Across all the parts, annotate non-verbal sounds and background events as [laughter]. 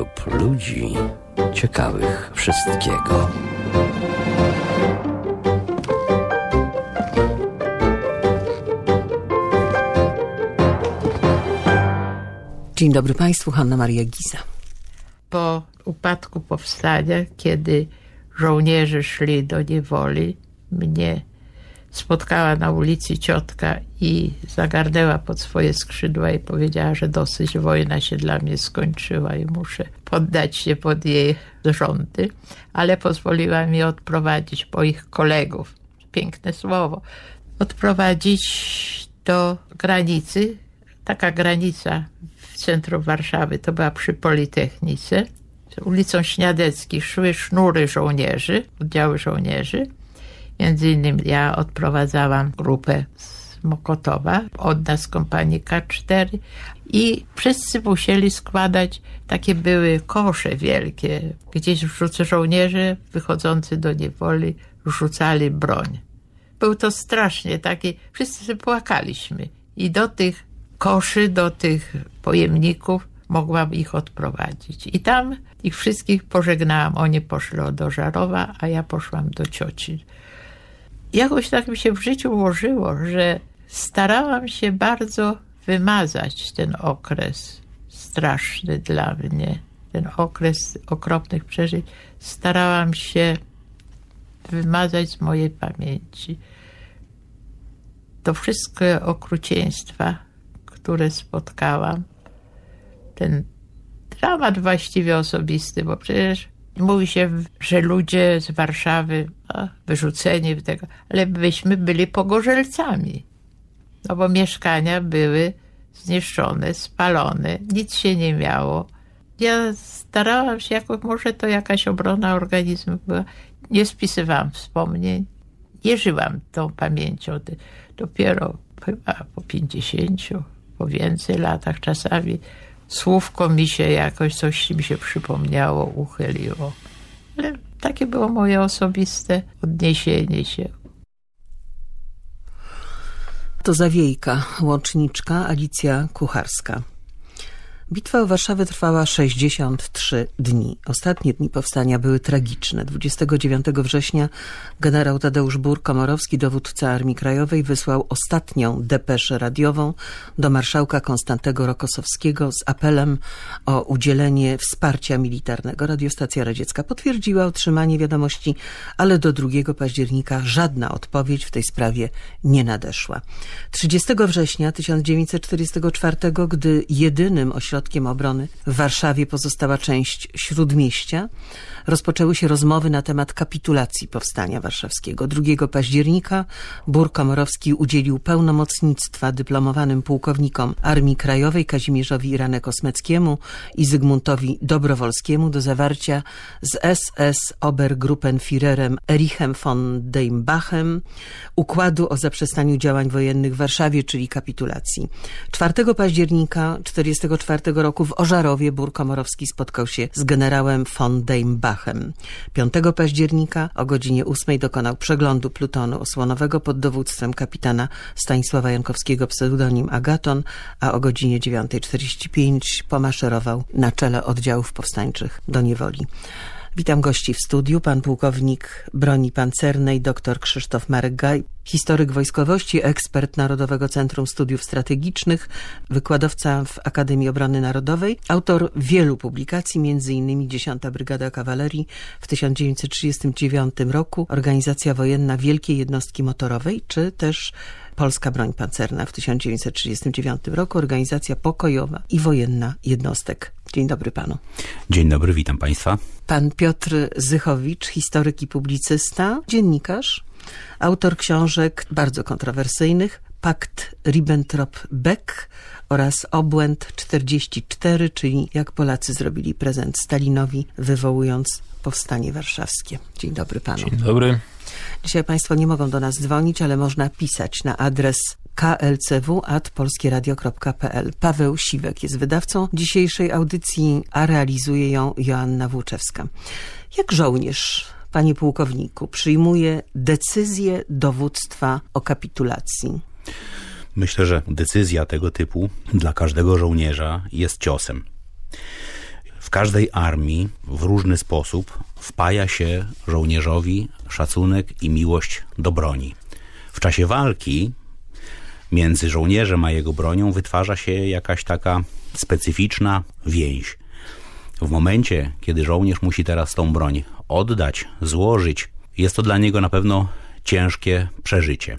klub ludzi ciekawych wszystkiego. Dzień dobry Państwu, Hanna Maria Giza. Po upadku powstania, kiedy żołnierze szli do niewoli, mnie spotkała na ulicy ciotka i zagarnęła pod swoje skrzydła i powiedziała, że dosyć wojna się dla mnie skończyła i muszę poddać się pod jej rządy, ale pozwoliła mi odprowadzić moich kolegów. Piękne słowo. Odprowadzić do granicy. Taka granica w centrum Warszawy to była przy Politechnice. Ulicą Śniadecki szły sznury żołnierzy, oddziały żołnierzy Między innymi ja odprowadzałam grupę z Mokotowa od nas kompanii K4 i wszyscy musieli składać takie były kosze wielkie. Gdzieś żołnierze wychodzący do niewoli rzucali broń. Był to strasznie taki, wszyscy płakaliśmy. I do tych koszy, do tych pojemników mogłam ich odprowadzić. I tam ich wszystkich pożegnałam. Oni poszli do Żarowa, a ja poszłam do cioci jakoś tak mi się w życiu ułożyło, że starałam się bardzo wymazać ten okres straszny dla mnie, ten okres okropnych przeżyć. Starałam się wymazać z mojej pamięci. To wszystkie okrucieństwa, które spotkałam, ten dramat właściwie osobisty, bo przecież Mówi się, że ludzie z Warszawy a, wyrzuceni tego, ale byśmy byli pogorzelcami. No bo mieszkania były zniszczone, spalone, nic się nie miało. Ja starałam się jakoś, może to jakaś obrona organizmu była. Nie spisywałam wspomnień, nie żyłam tą pamięcią. Dopiero chyba po pięćdziesięciu, po więcej latach czasami słówko mi się jakoś, coś mi się przypomniało, uchyliło. Ale takie było moje osobiste odniesienie się. To Zawiejka, łączniczka Alicja Kucharska. Bitwa o Warszawę trwała 63 dni. Ostatnie dni powstania były tragiczne. 29 września generał Tadeusz Bur-Komorowski, dowódca Armii Krajowej, wysłał ostatnią depeszę radiową do marszałka Konstantego Rokosowskiego z apelem o udzielenie wsparcia militarnego. Radiostacja radziecka potwierdziła otrzymanie wiadomości, ale do 2 października żadna odpowiedź w tej sprawie nie nadeszła. 30 września 1944, gdy jedynym ośrodkiem ośrodkiem obrony w Warszawie pozostała część Śródmieścia, rozpoczęły się rozmowy na temat kapitulacji powstania warszawskiego. 2 października Bur Komorowski udzielił pełnomocnictwa dyplomowanym pułkownikom Armii Krajowej Kazimierzowi Ranekosmeckiemu i Zygmuntowi Dobrowolskiemu do zawarcia z SS Obergruppenführerem Erichem von Deimbachem układu o zaprzestaniu działań wojennych w Warszawie, czyli kapitulacji. 4 października 1944 roku w Ożarowie Bur Komorowski spotkał się z generałem von Deimbachem. Bachem. 5 października o godzinie 8 dokonał przeglądu plutonu osłonowego pod dowództwem kapitana Stanisława Jankowskiego pseudonim Agaton, a o godzinie 9.45 pomaszerował na czele oddziałów powstańczych do niewoli. Witam gości w studiu, pan pułkownik broni pancernej, dr Krzysztof Marek-Gaj, historyk wojskowości, ekspert Narodowego Centrum Studiów Strategicznych, wykładowca w Akademii Obrony Narodowej, autor wielu publikacji, m.in. 10. Brygada Kawalerii w 1939 roku, Organizacja Wojenna Wielkiej Jednostki Motorowej, czy też Polska Broń Pancerna w 1939 roku, organizacja pokojowa i wojenna jednostek. Dzień dobry panu. Dzień dobry, witam państwa. Pan Piotr Zychowicz, historyk i publicysta, dziennikarz, autor książek bardzo kontrowersyjnych, Pakt Ribbentrop-Beck oraz Obłęd 44, czyli jak Polacy zrobili prezent Stalinowi, wywołując powstanie warszawskie. Dzień dobry panu. Dzień dobry. Dzisiaj państwo nie mogą do nas dzwonić, ale można pisać na adres klcw.polskieradio.pl. Paweł Siwek jest wydawcą dzisiejszej audycji, a realizuje ją Joanna Włóczewska. Jak żołnierz, panie pułkowniku, przyjmuje decyzję dowództwa o kapitulacji? Myślę, że decyzja tego typu dla każdego żołnierza jest ciosem w każdej armii w różny sposób wpaja się żołnierzowi szacunek i miłość do broni. W czasie walki między żołnierzem a jego bronią wytwarza się jakaś taka specyficzna więź. W momencie, kiedy żołnierz musi teraz tą broń oddać, złożyć, jest to dla niego na pewno ciężkie przeżycie.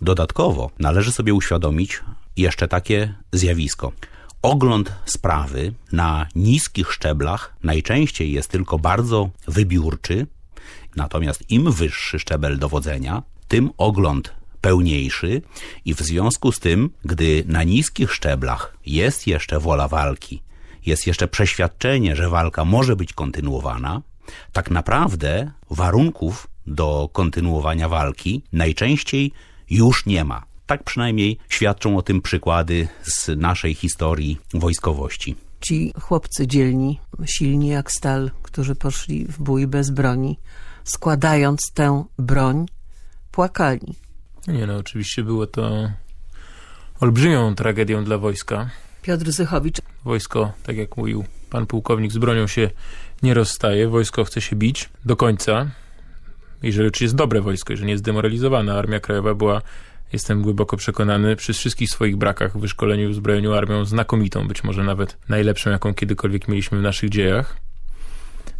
Dodatkowo należy sobie uświadomić jeszcze takie zjawisko. Ogląd sprawy na niskich szczeblach najczęściej jest tylko bardzo wybiórczy, natomiast im wyższy szczebel dowodzenia, tym ogląd pełniejszy i w związku z tym, gdy na niskich szczeblach jest jeszcze wola walki, jest jeszcze przeświadczenie, że walka może być kontynuowana, tak naprawdę warunków do kontynuowania walki najczęściej już nie ma. Tak przynajmniej świadczą o tym przykłady z naszej historii wojskowości. Ci chłopcy dzielni, silni jak stal, którzy poszli w bój bez broni, składając tę broń, płakali. Nie no, oczywiście było to olbrzymią tragedią dla wojska. Piotr Zychowicz. Wojsko, tak jak mówił pan pułkownik, z bronią się nie rozstaje. Wojsko chce się bić do końca. Jeżeli oczywiście jest dobre wojsko, jeżeli nie jest zdemoralizowane. Armia Krajowa była, jestem głęboko przekonany, przy wszystkich swoich brakach w wyszkoleniu i uzbrojeniu armią znakomitą, być może nawet najlepszą, jaką kiedykolwiek mieliśmy w naszych dziejach.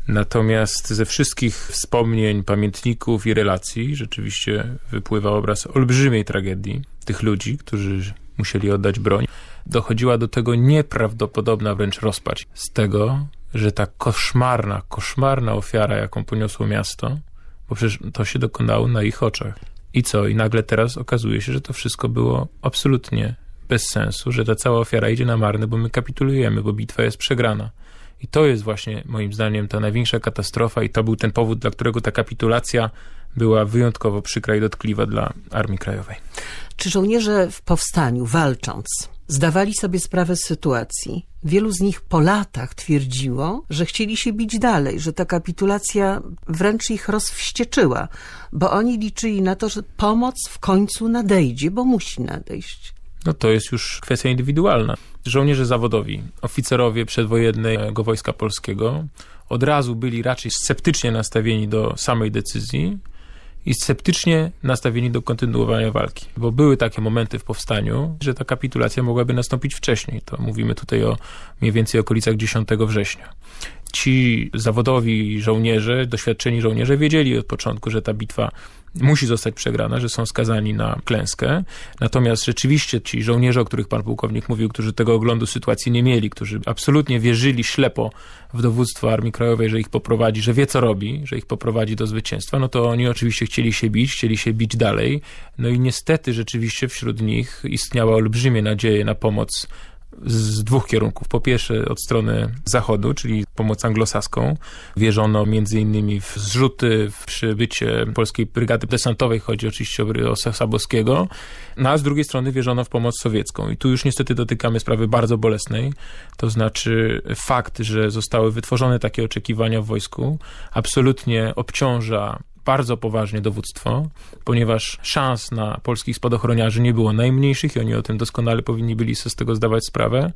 Natomiast ze wszystkich wspomnień, pamiętników i relacji rzeczywiście wypływa obraz olbrzymiej tragedii tych ludzi, którzy musieli oddać broń. Dochodziła do tego nieprawdopodobna wręcz rozpacz z tego, że ta koszmarna, koszmarna ofiara, jaką poniosło miasto, bo przecież to się dokonało na ich oczach. I co? I nagle teraz okazuje się, że to wszystko było absolutnie bez sensu, że ta cała ofiara idzie na marne, bo my kapitulujemy, bo bitwa jest przegrana. I to jest właśnie moim zdaniem ta największa katastrofa i to był ten powód, dla którego ta kapitulacja była wyjątkowo przykra i dotkliwa dla Armii Krajowej. Czy żołnierze w powstaniu, walcząc, zdawali sobie sprawę z sytuacji? Wielu z nich po latach twierdziło, że chcieli się bić dalej, że ta kapitulacja wręcz ich rozwścieczyła, bo oni liczyli na to, że pomoc w końcu nadejdzie, bo musi nadejść. No to jest już kwestia indywidualna. Żołnierze zawodowi, oficerowie przedwojennego Wojska Polskiego od razu byli raczej sceptycznie nastawieni do samej decyzji i sceptycznie nastawieni do kontynuowania walki. Bo były takie momenty w powstaniu, że ta kapitulacja mogłaby nastąpić wcześniej. To mówimy tutaj o mniej więcej okolicach 10 września ci zawodowi żołnierze, doświadczeni żołnierze wiedzieli od początku, że ta bitwa musi zostać przegrana, że są skazani na klęskę. Natomiast rzeczywiście ci żołnierze, o których pan pułkownik mówił, którzy tego oglądu sytuacji nie mieli, którzy absolutnie wierzyli ślepo w dowództwo Armii Krajowej, że ich poprowadzi, że wie co robi, że ich poprowadzi do zwycięstwa, no to oni oczywiście chcieli się bić, chcieli się bić dalej. No i niestety rzeczywiście wśród nich istniała olbrzymie nadzieje na pomoc z dwóch kierunków. Po pierwsze od strony zachodu, czyli pomoc anglosaską. Wierzono innymi w zrzuty, w przybycie polskiej brygady desantowej, chodzi oczywiście o Sabowskiego, no a z drugiej strony wierzono w pomoc sowiecką. I tu już niestety dotykamy sprawy bardzo bolesnej, to znaczy fakt, że zostały wytworzone takie oczekiwania w wojsku, absolutnie obciąża bardzo poważnie dowództwo, ponieważ szans na polskich spadochroniarzy nie było najmniejszych i oni o tym doskonale powinni byli sobie z tego zdawać sprawę.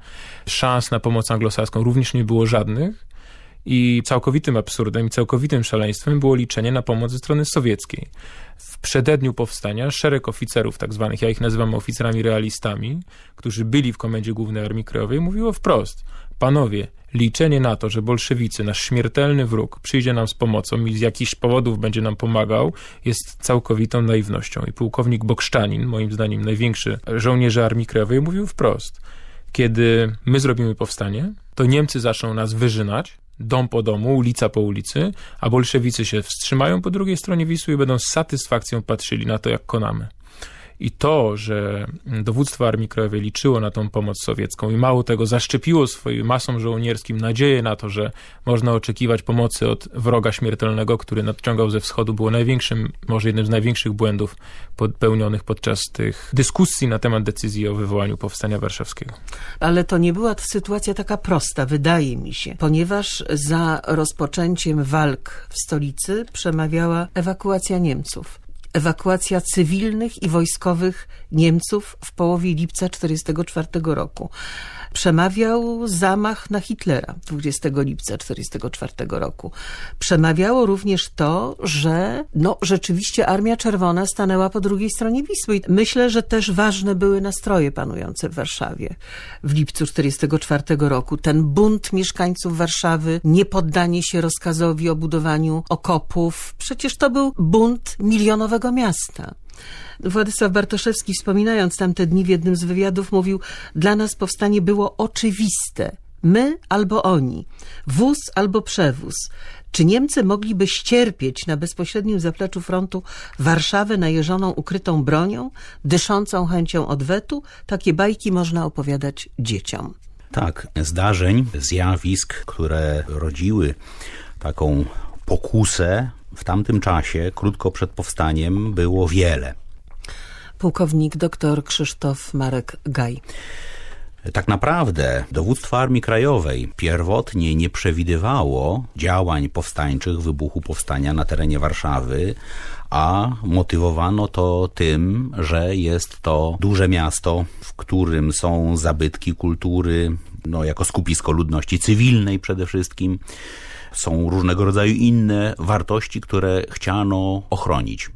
Szans na pomoc anglosaską również nie było żadnych. I całkowitym absurdem i całkowitym szaleństwem było liczenie na pomoc ze strony sowieckiej. W przededniu powstania szereg oficerów, tak zwanych, ja ich nazywam oficerami realistami, którzy byli w Komendzie Głównej Armii Krajowej, mówiło wprost, panowie, liczenie na to, że bolszewicy, nasz śmiertelny wróg, przyjdzie nam z pomocą i z jakichś powodów będzie nam pomagał, jest całkowitą naiwnością. I pułkownik Bokszczanin, moim zdaniem największy żołnierz Armii Krajowej, mówił wprost, kiedy my zrobimy powstanie, to Niemcy zaczną nas wyżynać, dom po domu, ulica po ulicy, a bolszewicy się wstrzymają po drugiej stronie Wisły i będą z satysfakcją patrzyli na to, jak konamy. I to, że dowództwo Armii Krajowej liczyło na tą pomoc sowiecką i mało tego, zaszczepiło swoim masom żołnierskim nadzieję na to, że można oczekiwać pomocy od wroga śmiertelnego, który nadciągał ze wschodu, było największym, może jednym z największych błędów popełnionych podczas tych dyskusji na temat decyzji o wywołaniu Powstania Warszawskiego. Ale to nie była sytuacja taka prosta, wydaje mi się, ponieważ za rozpoczęciem walk w stolicy przemawiała ewakuacja Niemców ewakuacja cywilnych i wojskowych Niemców w połowie lipca 1944 roku. Przemawiał zamach na Hitlera 20 lipca 1944 roku. Przemawiało również to, że no, rzeczywiście Armia Czerwona stanęła po drugiej stronie Wisły. Myślę, że też ważne były nastroje panujące w Warszawie w lipcu 1944 roku. Ten bunt mieszkańców Warszawy, niepoddanie się rozkazowi o budowaniu okopów. Przecież to był bunt milionowego miasta. Władysław Bartoszewski, wspominając tamte dni w jednym z wywiadów, mówił: Dla nas powstanie było oczywiste. My albo oni, wóz albo przewóz. Czy Niemcy mogliby ścierpieć na bezpośrednim zapleczu frontu Warszawę najeżoną ukrytą bronią, dyszącą chęcią odwetu? Takie bajki można opowiadać dzieciom. Tak, zdarzeń, zjawisk, które rodziły taką pokusę w tamtym czasie, krótko przed powstaniem, było wiele. Pułkownik dr Krzysztof Marek Gaj. Tak naprawdę dowództwo Armii Krajowej pierwotnie nie przewidywało działań powstańczych, wybuchu powstania na terenie Warszawy, a motywowano to tym, że jest to duże miasto, w którym są zabytki kultury, no, jako skupisko ludności cywilnej przede wszystkim. Są różnego rodzaju inne wartości, które chciano ochronić.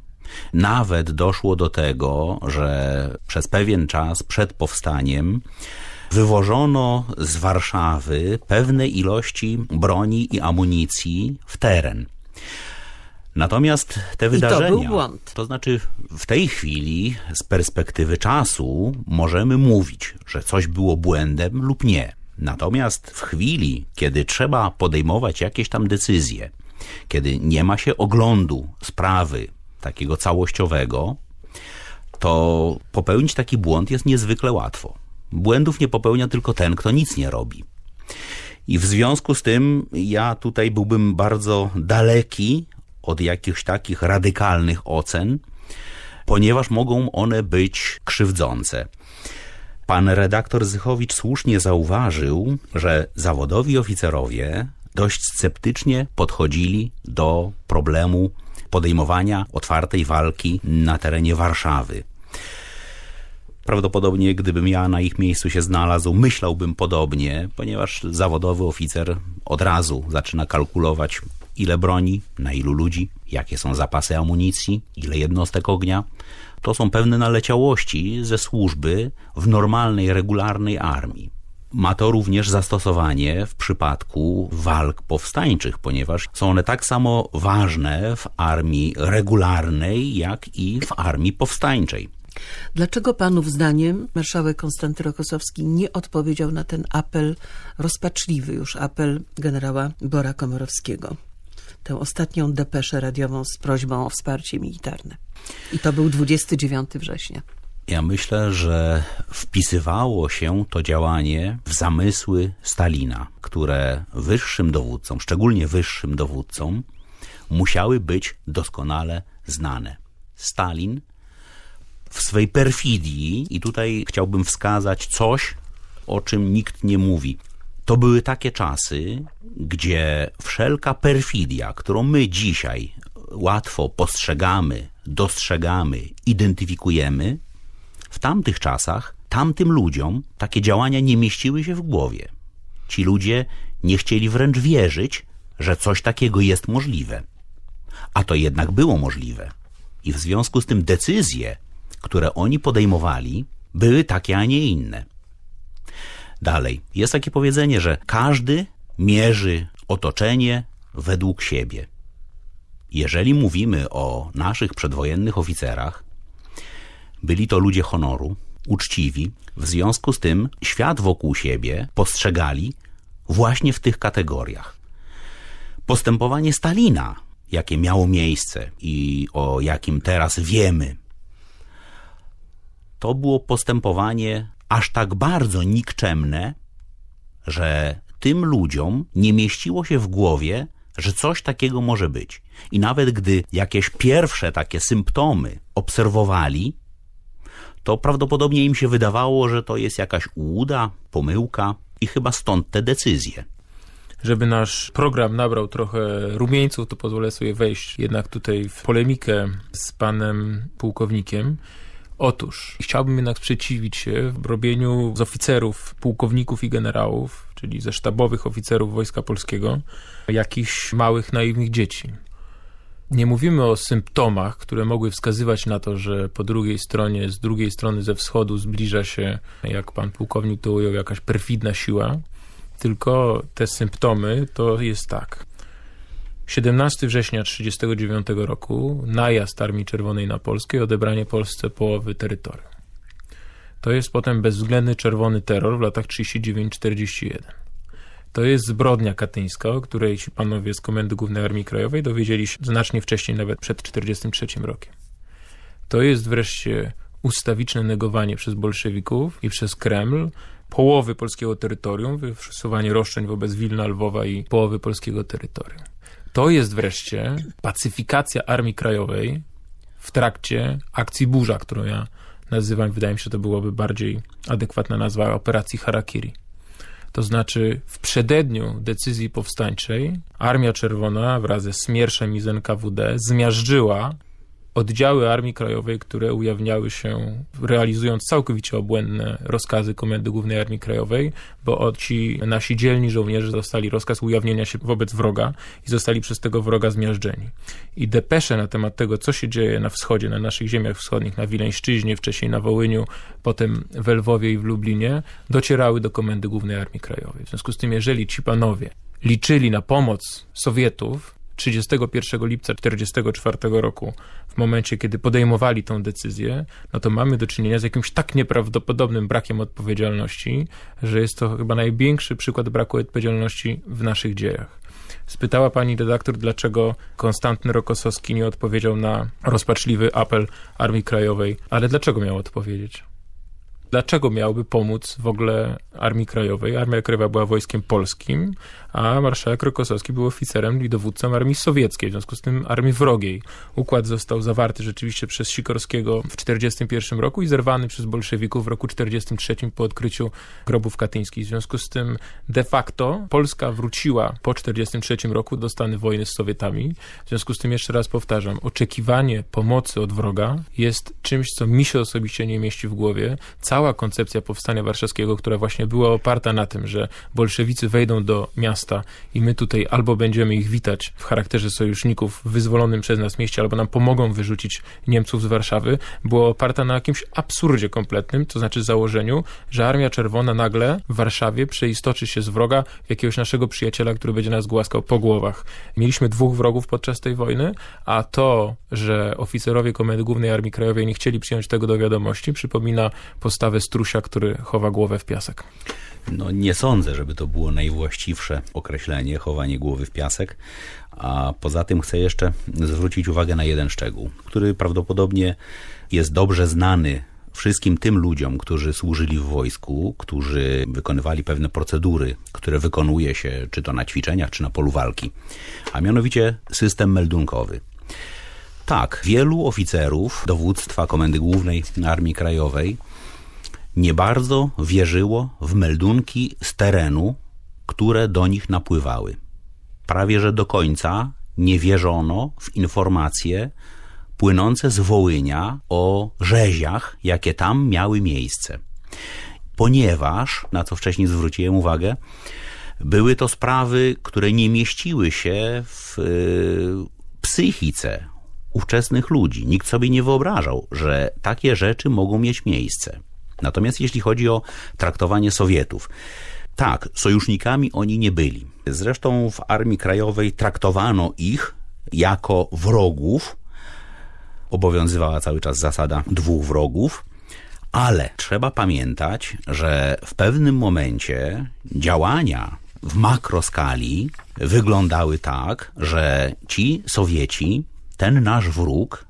Nawet doszło do tego, że przez pewien czas przed powstaniem wywożono z Warszawy pewne ilości broni i amunicji w teren. Natomiast te wydarzenia, to, był błąd. to znaczy w tej chwili z perspektywy czasu możemy mówić, że coś było błędem lub nie. Natomiast w chwili, kiedy trzeba podejmować jakieś tam decyzje, kiedy nie ma się oglądu sprawy takiego całościowego, to popełnić taki błąd jest niezwykle łatwo. Błędów nie popełnia tylko ten, kto nic nie robi. I w związku z tym ja tutaj byłbym bardzo daleki od jakichś takich radykalnych ocen, ponieważ mogą one być krzywdzące. Pan redaktor Zychowicz słusznie zauważył, że zawodowi oficerowie dość sceptycznie podchodzili do problemu podejmowania otwartej walki na terenie Warszawy. Prawdopodobnie, gdybym ja na ich miejscu się znalazł, myślałbym podobnie, ponieważ zawodowy oficer od razu zaczyna kalkulować, ile broni, na ilu ludzi, jakie są zapasy amunicji, ile jednostek ognia. To są pewne naleciałości ze służby w normalnej, regularnej armii. Ma to również zastosowanie w przypadku walk powstańczych, ponieważ są one tak samo ważne w armii regularnej, jak i w armii powstańczej. Dlaczego panów zdaniem marszałek Konstanty Rokosowski nie odpowiedział na ten apel, rozpaczliwy już apel generała Bora Komorowskiego? Tę ostatnią depeszę radiową z prośbą o wsparcie militarne. I to był 29 września. Ja myślę, że wpisywało się to działanie w zamysły Stalina, które wyższym dowódcom, szczególnie wyższym dowódcom, musiały być doskonale znane. Stalin w swej perfidii, i tutaj chciałbym wskazać coś, o czym nikt nie mówi. To były takie czasy, gdzie wszelka perfidia, którą my dzisiaj łatwo postrzegamy, dostrzegamy, identyfikujemy, w tamtych czasach tamtym ludziom takie działania nie mieściły się w głowie. Ci ludzie nie chcieli wręcz wierzyć, że coś takiego jest możliwe. A to jednak było możliwe. I w związku z tym decyzje, które oni podejmowali, były takie, a nie inne. Dalej, jest takie powiedzenie, że każdy mierzy otoczenie według siebie. Jeżeli mówimy o naszych przedwojennych oficerach, byli to ludzie honoru, uczciwi, w związku z tym świat wokół siebie postrzegali właśnie w tych kategoriach. Postępowanie Stalina, jakie miało miejsce i o jakim teraz wiemy, to było postępowanie aż tak bardzo nikczemne, że tym ludziom nie mieściło się w głowie, że coś takiego może być. I nawet gdy jakieś pierwsze takie symptomy obserwowali, to prawdopodobnie im się wydawało, że to jest jakaś ułuda, pomyłka i chyba stąd te decyzje. Żeby nasz program nabrał trochę rumieńców, to pozwolę sobie wejść jednak tutaj w polemikę z panem pułkownikiem Otóż chciałbym jednak sprzeciwić się w robieniu z oficerów, pułkowników i generałów, czyli ze sztabowych oficerów Wojska Polskiego, jakichś małych, naiwnych dzieci. Nie mówimy o symptomach, które mogły wskazywać na to, że po drugiej stronie, z drugiej strony ze wschodu zbliża się, jak pan pułkownik to ujął, jakaś perfidna siła, tylko te symptomy to jest tak. 17 września 1939 roku najazd Armii Czerwonej na Polskę i odebranie Polsce połowy terytorium. To jest potem bezwzględny czerwony terror w latach 39-41. To jest zbrodnia katyńska, o której ci panowie z Komendy Głównej Armii Krajowej dowiedzieli się znacznie wcześniej, nawet przed 1943 rokiem. To jest wreszcie ustawiczne negowanie przez bolszewików i przez Kreml połowy polskiego terytorium, wystosowanie roszczeń wobec Wilna, Lwowa i połowy polskiego terytorium. To jest wreszcie pacyfikacja Armii Krajowej w trakcie akcji Burza, którą ja nazywam, wydaje mi się, to byłoby bardziej adekwatna nazwa operacji Harakiri. To znaczy w przededniu decyzji powstańczej Armia Czerwona wraz ze Smierszem i z NKWD zmiażdżyła oddziały Armii Krajowej, które ujawniały się realizując całkowicie obłędne rozkazy Komendy Głównej Armii Krajowej, bo ci nasi dzielni żołnierze dostali rozkaz ujawnienia się wobec wroga i zostali przez tego wroga zmiażdżeni. I depesze na temat tego, co się dzieje na wschodzie, na naszych ziemiach wschodnich, na Wileńszczyźnie, wcześniej na Wołyniu, potem w Lwowie i w Lublinie, docierały do Komendy Głównej Armii Krajowej. W związku z tym, jeżeli ci panowie liczyli na pomoc Sowietów, 31 lipca 1944 roku, w momencie, kiedy podejmowali tą decyzję, no to mamy do czynienia z jakimś tak nieprawdopodobnym brakiem odpowiedzialności, że jest to chyba największy przykład braku odpowiedzialności w naszych dziejach. Spytała pani redaktor, dlaczego Konstantyn Rokosowski nie odpowiedział na rozpaczliwy apel Armii Krajowej, ale dlaczego miał odpowiedzieć? Dlaczego miałby pomóc w ogóle Armii Krajowej? Armia Krajowa była wojskiem polskim, a marszałek Rokosowski był oficerem i dowódcą armii sowieckiej, w związku z tym armii wrogiej. Układ został zawarty rzeczywiście przez Sikorskiego w 1941 roku i zerwany przez bolszewików w roku 1943 po odkryciu grobów katyńskich. W związku z tym de facto Polska wróciła po 1943 roku do stanu wojny z Sowietami. W związku z tym jeszcze raz powtarzam, oczekiwanie pomocy od wroga jest czymś, co mi się osobiście nie mieści w głowie. Cała koncepcja powstania warszawskiego, która właśnie była oparta na tym, że bolszewicy wejdą do miasta miasta i my tutaj albo będziemy ich witać w charakterze sojuszników w wyzwolonym przez nas mieście, albo nam pomogą wyrzucić Niemców z Warszawy, była oparta na jakimś absurdzie kompletnym, to znaczy założeniu, że Armia Czerwona nagle w Warszawie przeistoczy się z wroga w jakiegoś naszego przyjaciela, który będzie nas głaskał po głowach. Mieliśmy dwóch wrogów podczas tej wojny, a to, że oficerowie Komendy Głównej Armii Krajowej nie chcieli przyjąć tego do wiadomości, przypomina postawę strusia, który chowa głowę w piasek. No nie sądzę, żeby to było najwłaściwsze określenie, chowanie głowy w piasek. A poza tym chcę jeszcze zwrócić uwagę na jeden szczegół, który prawdopodobnie jest dobrze znany wszystkim tym ludziom, którzy służyli w wojsku, którzy wykonywali pewne procedury, które wykonuje się czy to na ćwiczeniach, czy na polu walki, a mianowicie system meldunkowy. Tak, wielu oficerów dowództwa Komendy Głównej Armii Krajowej nie bardzo wierzyło w meldunki z terenu, które do nich napływały. Prawie że do końca nie wierzono w informacje płynące z Wołynia o rzeziach, jakie tam miały miejsce. Ponieważ, na co wcześniej zwróciłem uwagę, były to sprawy, które nie mieściły się w y, psychice ówczesnych ludzi. Nikt sobie nie wyobrażał, że takie rzeczy mogą mieć miejsce. Natomiast jeśli chodzi o traktowanie Sowietów, tak, sojusznikami oni nie byli. Zresztą w Armii Krajowej traktowano ich jako wrogów. Obowiązywała cały czas zasada dwóch wrogów. Ale trzeba pamiętać, że w pewnym momencie działania w makroskali wyglądały tak, że ci Sowieci, ten nasz wróg,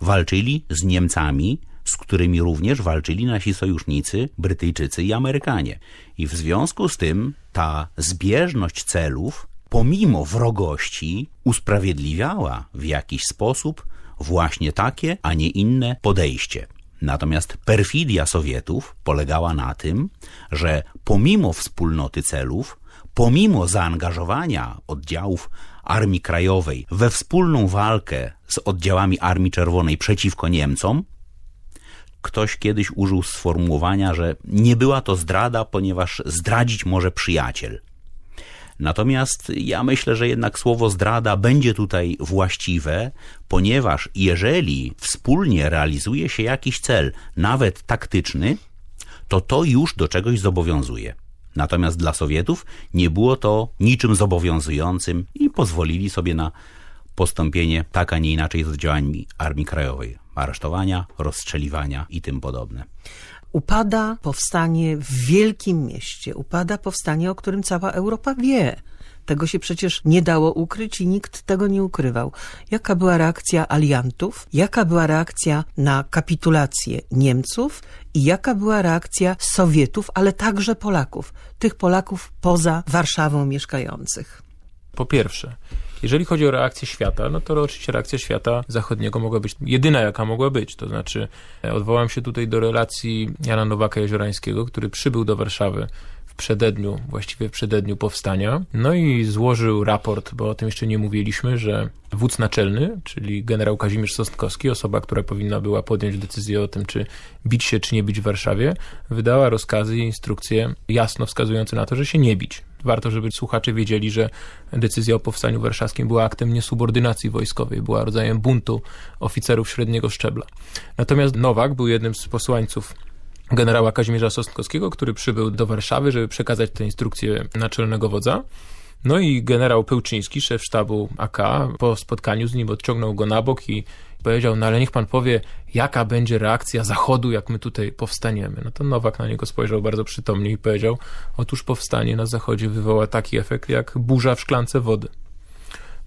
walczyli z Niemcami z którymi również walczyli nasi sojusznicy, Brytyjczycy i Amerykanie. I w związku z tym ta zbieżność celów, pomimo wrogości, usprawiedliwiała w jakiś sposób właśnie takie, a nie inne podejście. Natomiast perfidia Sowietów polegała na tym, że pomimo wspólnoty celów, pomimo zaangażowania oddziałów Armii Krajowej we wspólną walkę z oddziałami Armii Czerwonej przeciwko Niemcom, ktoś kiedyś użył sformułowania, że nie była to zdrada, ponieważ zdradzić może przyjaciel. Natomiast ja myślę, że jednak słowo zdrada będzie tutaj właściwe, ponieważ jeżeli wspólnie realizuje się jakiś cel, nawet taktyczny, to to już do czegoś zobowiązuje. Natomiast dla Sowietów nie było to niczym zobowiązującym i pozwolili sobie na postąpienie tak, a nie inaczej z oddziałami Armii Krajowej. Aresztowania, rozstrzeliwania i tym podobne. Upada powstanie w wielkim mieście, upada powstanie, o którym cała Europa wie. Tego się przecież nie dało ukryć i nikt tego nie ukrywał. Jaka była reakcja aliantów? Jaka była reakcja na kapitulację Niemców? I jaka była reakcja Sowietów, ale także Polaków? Tych Polaków poza Warszawą mieszkających. Po pierwsze, jeżeli chodzi o reakcję świata, no to oczywiście reakcja świata zachodniego mogła być jedyna, jaka mogła być. To znaczy, e, odwołam się tutaj do relacji Jana Nowaka Jeziorańskiego, który przybył do Warszawy w przededniu, właściwie w przededniu powstania, no i złożył raport, bo o tym jeszcze nie mówiliśmy, że wódz naczelny, czyli generał Kazimierz Sosnkowski, osoba, która powinna była podjąć decyzję o tym, czy bić się, czy nie bić w Warszawie, wydała rozkazy i instrukcje jasno wskazujące na to, że się nie bić warto, żeby słuchacze wiedzieli, że decyzja o powstaniu warszawskim była aktem niesubordynacji wojskowej, była rodzajem buntu oficerów średniego szczebla. Natomiast Nowak był jednym z posłańców generała Kazimierza Sosnkowskiego, który przybył do Warszawy, żeby przekazać te instrukcje naczelnego wodza. No i generał Pełczyński, szef sztabu AK, po spotkaniu z nim odciągnął go na bok i powiedział, no ale niech pan powie, jaka będzie reakcja Zachodu, jak my tutaj powstaniemy. No to Nowak na niego spojrzał bardzo przytomnie i powiedział, otóż powstanie na Zachodzie wywoła taki efekt jak burza w szklance wody.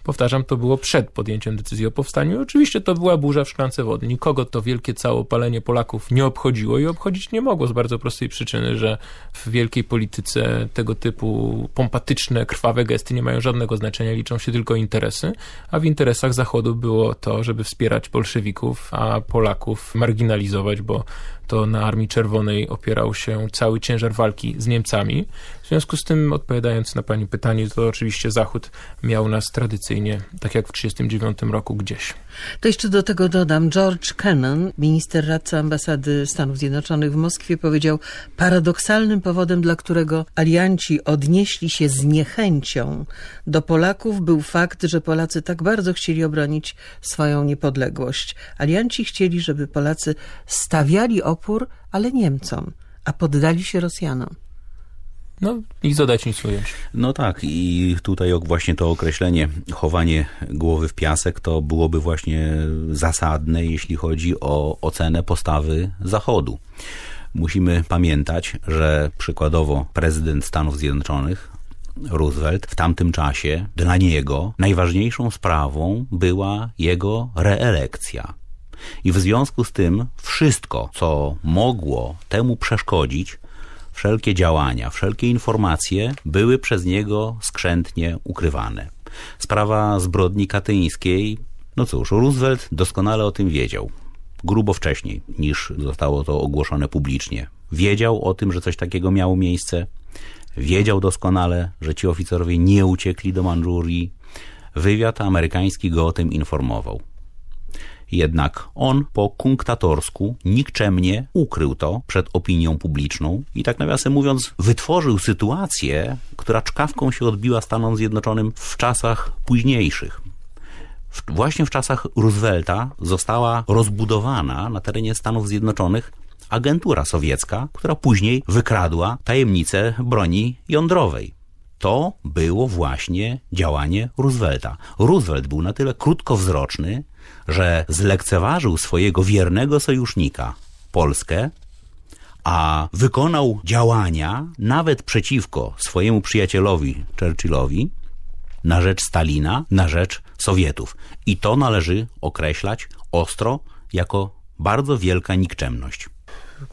Powtarzam, to było przed podjęciem decyzji o powstaniu. Oczywiście to była burza w szklance wody. Nikogo to wielkie całopalenie Polaków nie obchodziło i obchodzić nie mogło z bardzo prostej przyczyny, że w wielkiej polityce tego typu pompatyczne, krwawe gesty nie mają żadnego znaczenia, liczą się tylko interesy, a w interesach Zachodu było to, żeby wspierać bolszewików, a Polaków marginalizować, bo to na Armii Czerwonej opierał się cały ciężar walki z Niemcami. W związku z tym, odpowiadając na Pani pytanie, to oczywiście Zachód miał nas tradycyjnie, tak jak w 1939 roku, gdzieś. To jeszcze do tego dodam, George Kennan, minister radca ambasady Stanów Zjednoczonych w Moskwie, powiedział, paradoksalnym powodem, dla którego alianci odnieśli się z niechęcią do Polaków, był fakt, że Polacy tak bardzo chcieli obronić swoją niepodległość. Alianci chcieli, żeby Polacy stawiali opór, ale Niemcom, a poddali się Rosjanom. No, ich zadać nic ująć. No tak, i tutaj właśnie to określenie chowanie głowy w piasek to byłoby właśnie zasadne, jeśli chodzi o ocenę postawy Zachodu. Musimy pamiętać, że przykładowo prezydent Stanów Zjednoczonych Roosevelt w tamtym czasie dla niego najważniejszą sprawą była jego reelekcja. I w związku z tym wszystko, co mogło temu przeszkodzić, wszelkie działania, wszelkie informacje były przez niego skrzętnie ukrywane. Sprawa zbrodni katyńskiej, no cóż, Roosevelt doskonale o tym wiedział. Grubo wcześniej niż zostało to ogłoszone publicznie. Wiedział o tym, że coś takiego miało miejsce. Wiedział doskonale, że ci oficerowie nie uciekli do Mandżurii. Wywiad amerykański go o tym informował. Jednak on po kunktatorsku nikczemnie ukrył to przed opinią publiczną i tak nawiasem mówiąc wytworzył sytuację, która czkawką się odbiła Stanom Zjednoczonym w czasach późniejszych. W, właśnie w czasach Roosevelta została rozbudowana na terenie Stanów Zjednoczonych agentura sowiecka, która później wykradła tajemnicę broni jądrowej. To było właśnie działanie Roosevelta. Roosevelt był na tyle krótkowzroczny, że zlekceważył swojego wiernego sojusznika, Polskę, a wykonał działania nawet przeciwko swojemu przyjacielowi Churchillowi na rzecz Stalina, na rzecz Sowietów. I to należy określać ostro jako bardzo wielka nikczemność.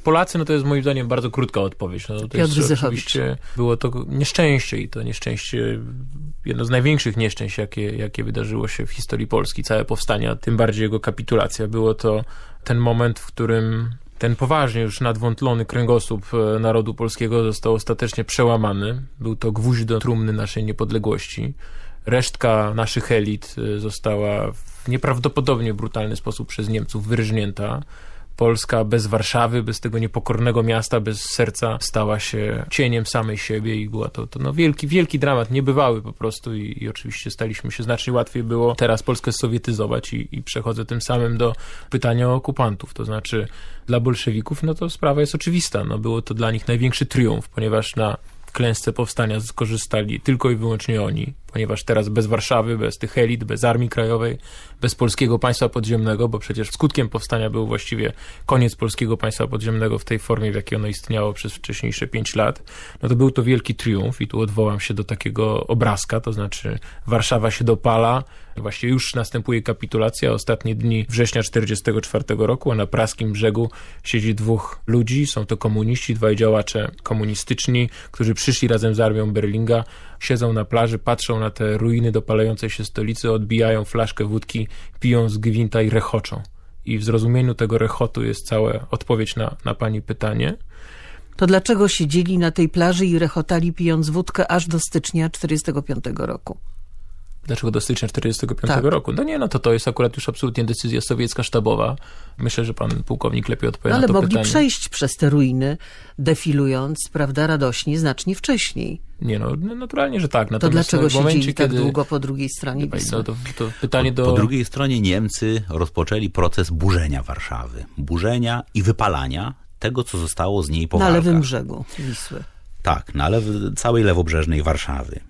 Polacy, no to jest moim zdaniem bardzo krótka odpowiedź. No, to Piotr jest, oczywiście było to nieszczęście i to nieszczęście, jedno z największych nieszczęść, jakie, jakie wydarzyło się w historii Polski, całe powstania, tym bardziej jego kapitulacja. Było to ten moment, w którym ten poważnie już nadwątlony kręgosłup e, narodu polskiego został ostatecznie przełamany. Był to gwóźdź do trumny naszej niepodległości. Resztka naszych elit e, została w nieprawdopodobnie brutalny sposób przez Niemców wyrżnięta Polska bez Warszawy, bez tego niepokornego miasta, bez serca stała się cieniem samej siebie i była to, to no wielki, wielki dramat, niebywały po prostu i, i oczywiście staliśmy się, znacznie łatwiej było teraz Polskę sowietyzować i, i przechodzę tym samym do pytania o okupantów, to znaczy dla bolszewików, no to sprawa jest oczywista, no było to dla nich największy triumf, ponieważ na klęsce powstania skorzystali tylko i wyłącznie oni, ponieważ teraz bez Warszawy, bez tych elit, bez Armii Krajowej, bez polskiego państwa podziemnego, bo przecież skutkiem powstania był właściwie koniec polskiego państwa podziemnego w tej formie, w jakiej ono istniało przez wcześniejsze pięć lat, no to był to wielki triumf i tu odwołam się do takiego obrazka, to znaczy Warszawa się dopala, Właściwie już następuje kapitulacja. Ostatnie dni września 1944 roku, a na praskim brzegu siedzi dwóch ludzi. Są to komuniści, dwaj działacze komunistyczni, którzy przyszli razem z armią Berlinga. Siedzą na plaży, patrzą na te ruiny dopalającej się stolicy, odbijają flaszkę wódki, piją z gwinta i rechoczą. I w zrozumieniu tego rechotu jest cała odpowiedź na, na pani pytanie. To dlaczego siedzieli na tej plaży i rechotali pijąc wódkę aż do stycznia 1945 roku? Dlaczego do stycznia 1945 tak. roku? No nie, no to to jest akurat już absolutnie decyzja sowiecka sztabowa. Myślę, że pan pułkownik lepiej odpowie no, na to pytanie. Ale mogli przejść przez te ruiny, defilując, prawda, radośnie, znacznie wcześniej. Nie no, no naturalnie, że tak. Natomiast to dlaczego no, momencie, siedzieli tak kiedy... długo po drugiej stronie No, to, to pytanie do... Po drugiej stronie Niemcy rozpoczęli proces burzenia Warszawy. Burzenia i wypalania tego, co zostało z niej po Na walkach. lewym brzegu Wisły. Tak, na lew całej lewobrzeżnej Warszawy.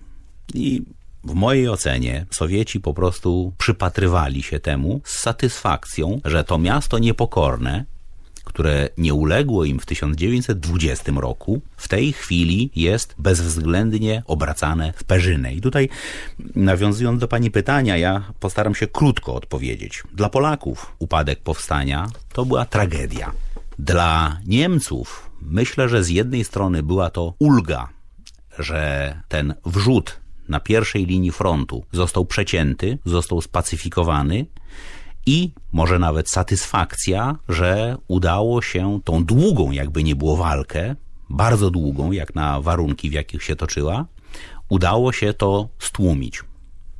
I w mojej ocenie Sowieci po prostu przypatrywali się temu z satysfakcją, że to miasto niepokorne, które nie uległo im w 1920 roku, w tej chwili jest bezwzględnie obracane w perzynę. I tutaj, nawiązując do Pani pytania, ja postaram się krótko odpowiedzieć. Dla Polaków upadek powstania to była tragedia. Dla Niemców myślę, że z jednej strony była to ulga, że ten wrzut na pierwszej linii frontu został przecięty, został spacyfikowany i może nawet satysfakcja, że udało się tą długą, jakby nie było walkę, bardzo długą, jak na warunki, w jakich się toczyła, udało się to stłumić.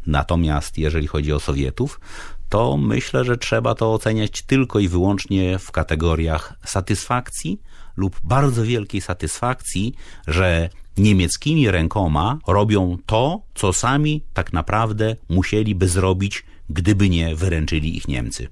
Natomiast jeżeli chodzi o Sowietów, to myślę, że trzeba to oceniać tylko i wyłącznie w kategoriach satysfakcji lub bardzo wielkiej satysfakcji, że niemieckimi rękoma robią to, co sami tak naprawdę musieliby zrobić, gdyby nie wyręczyli ich Niemcy.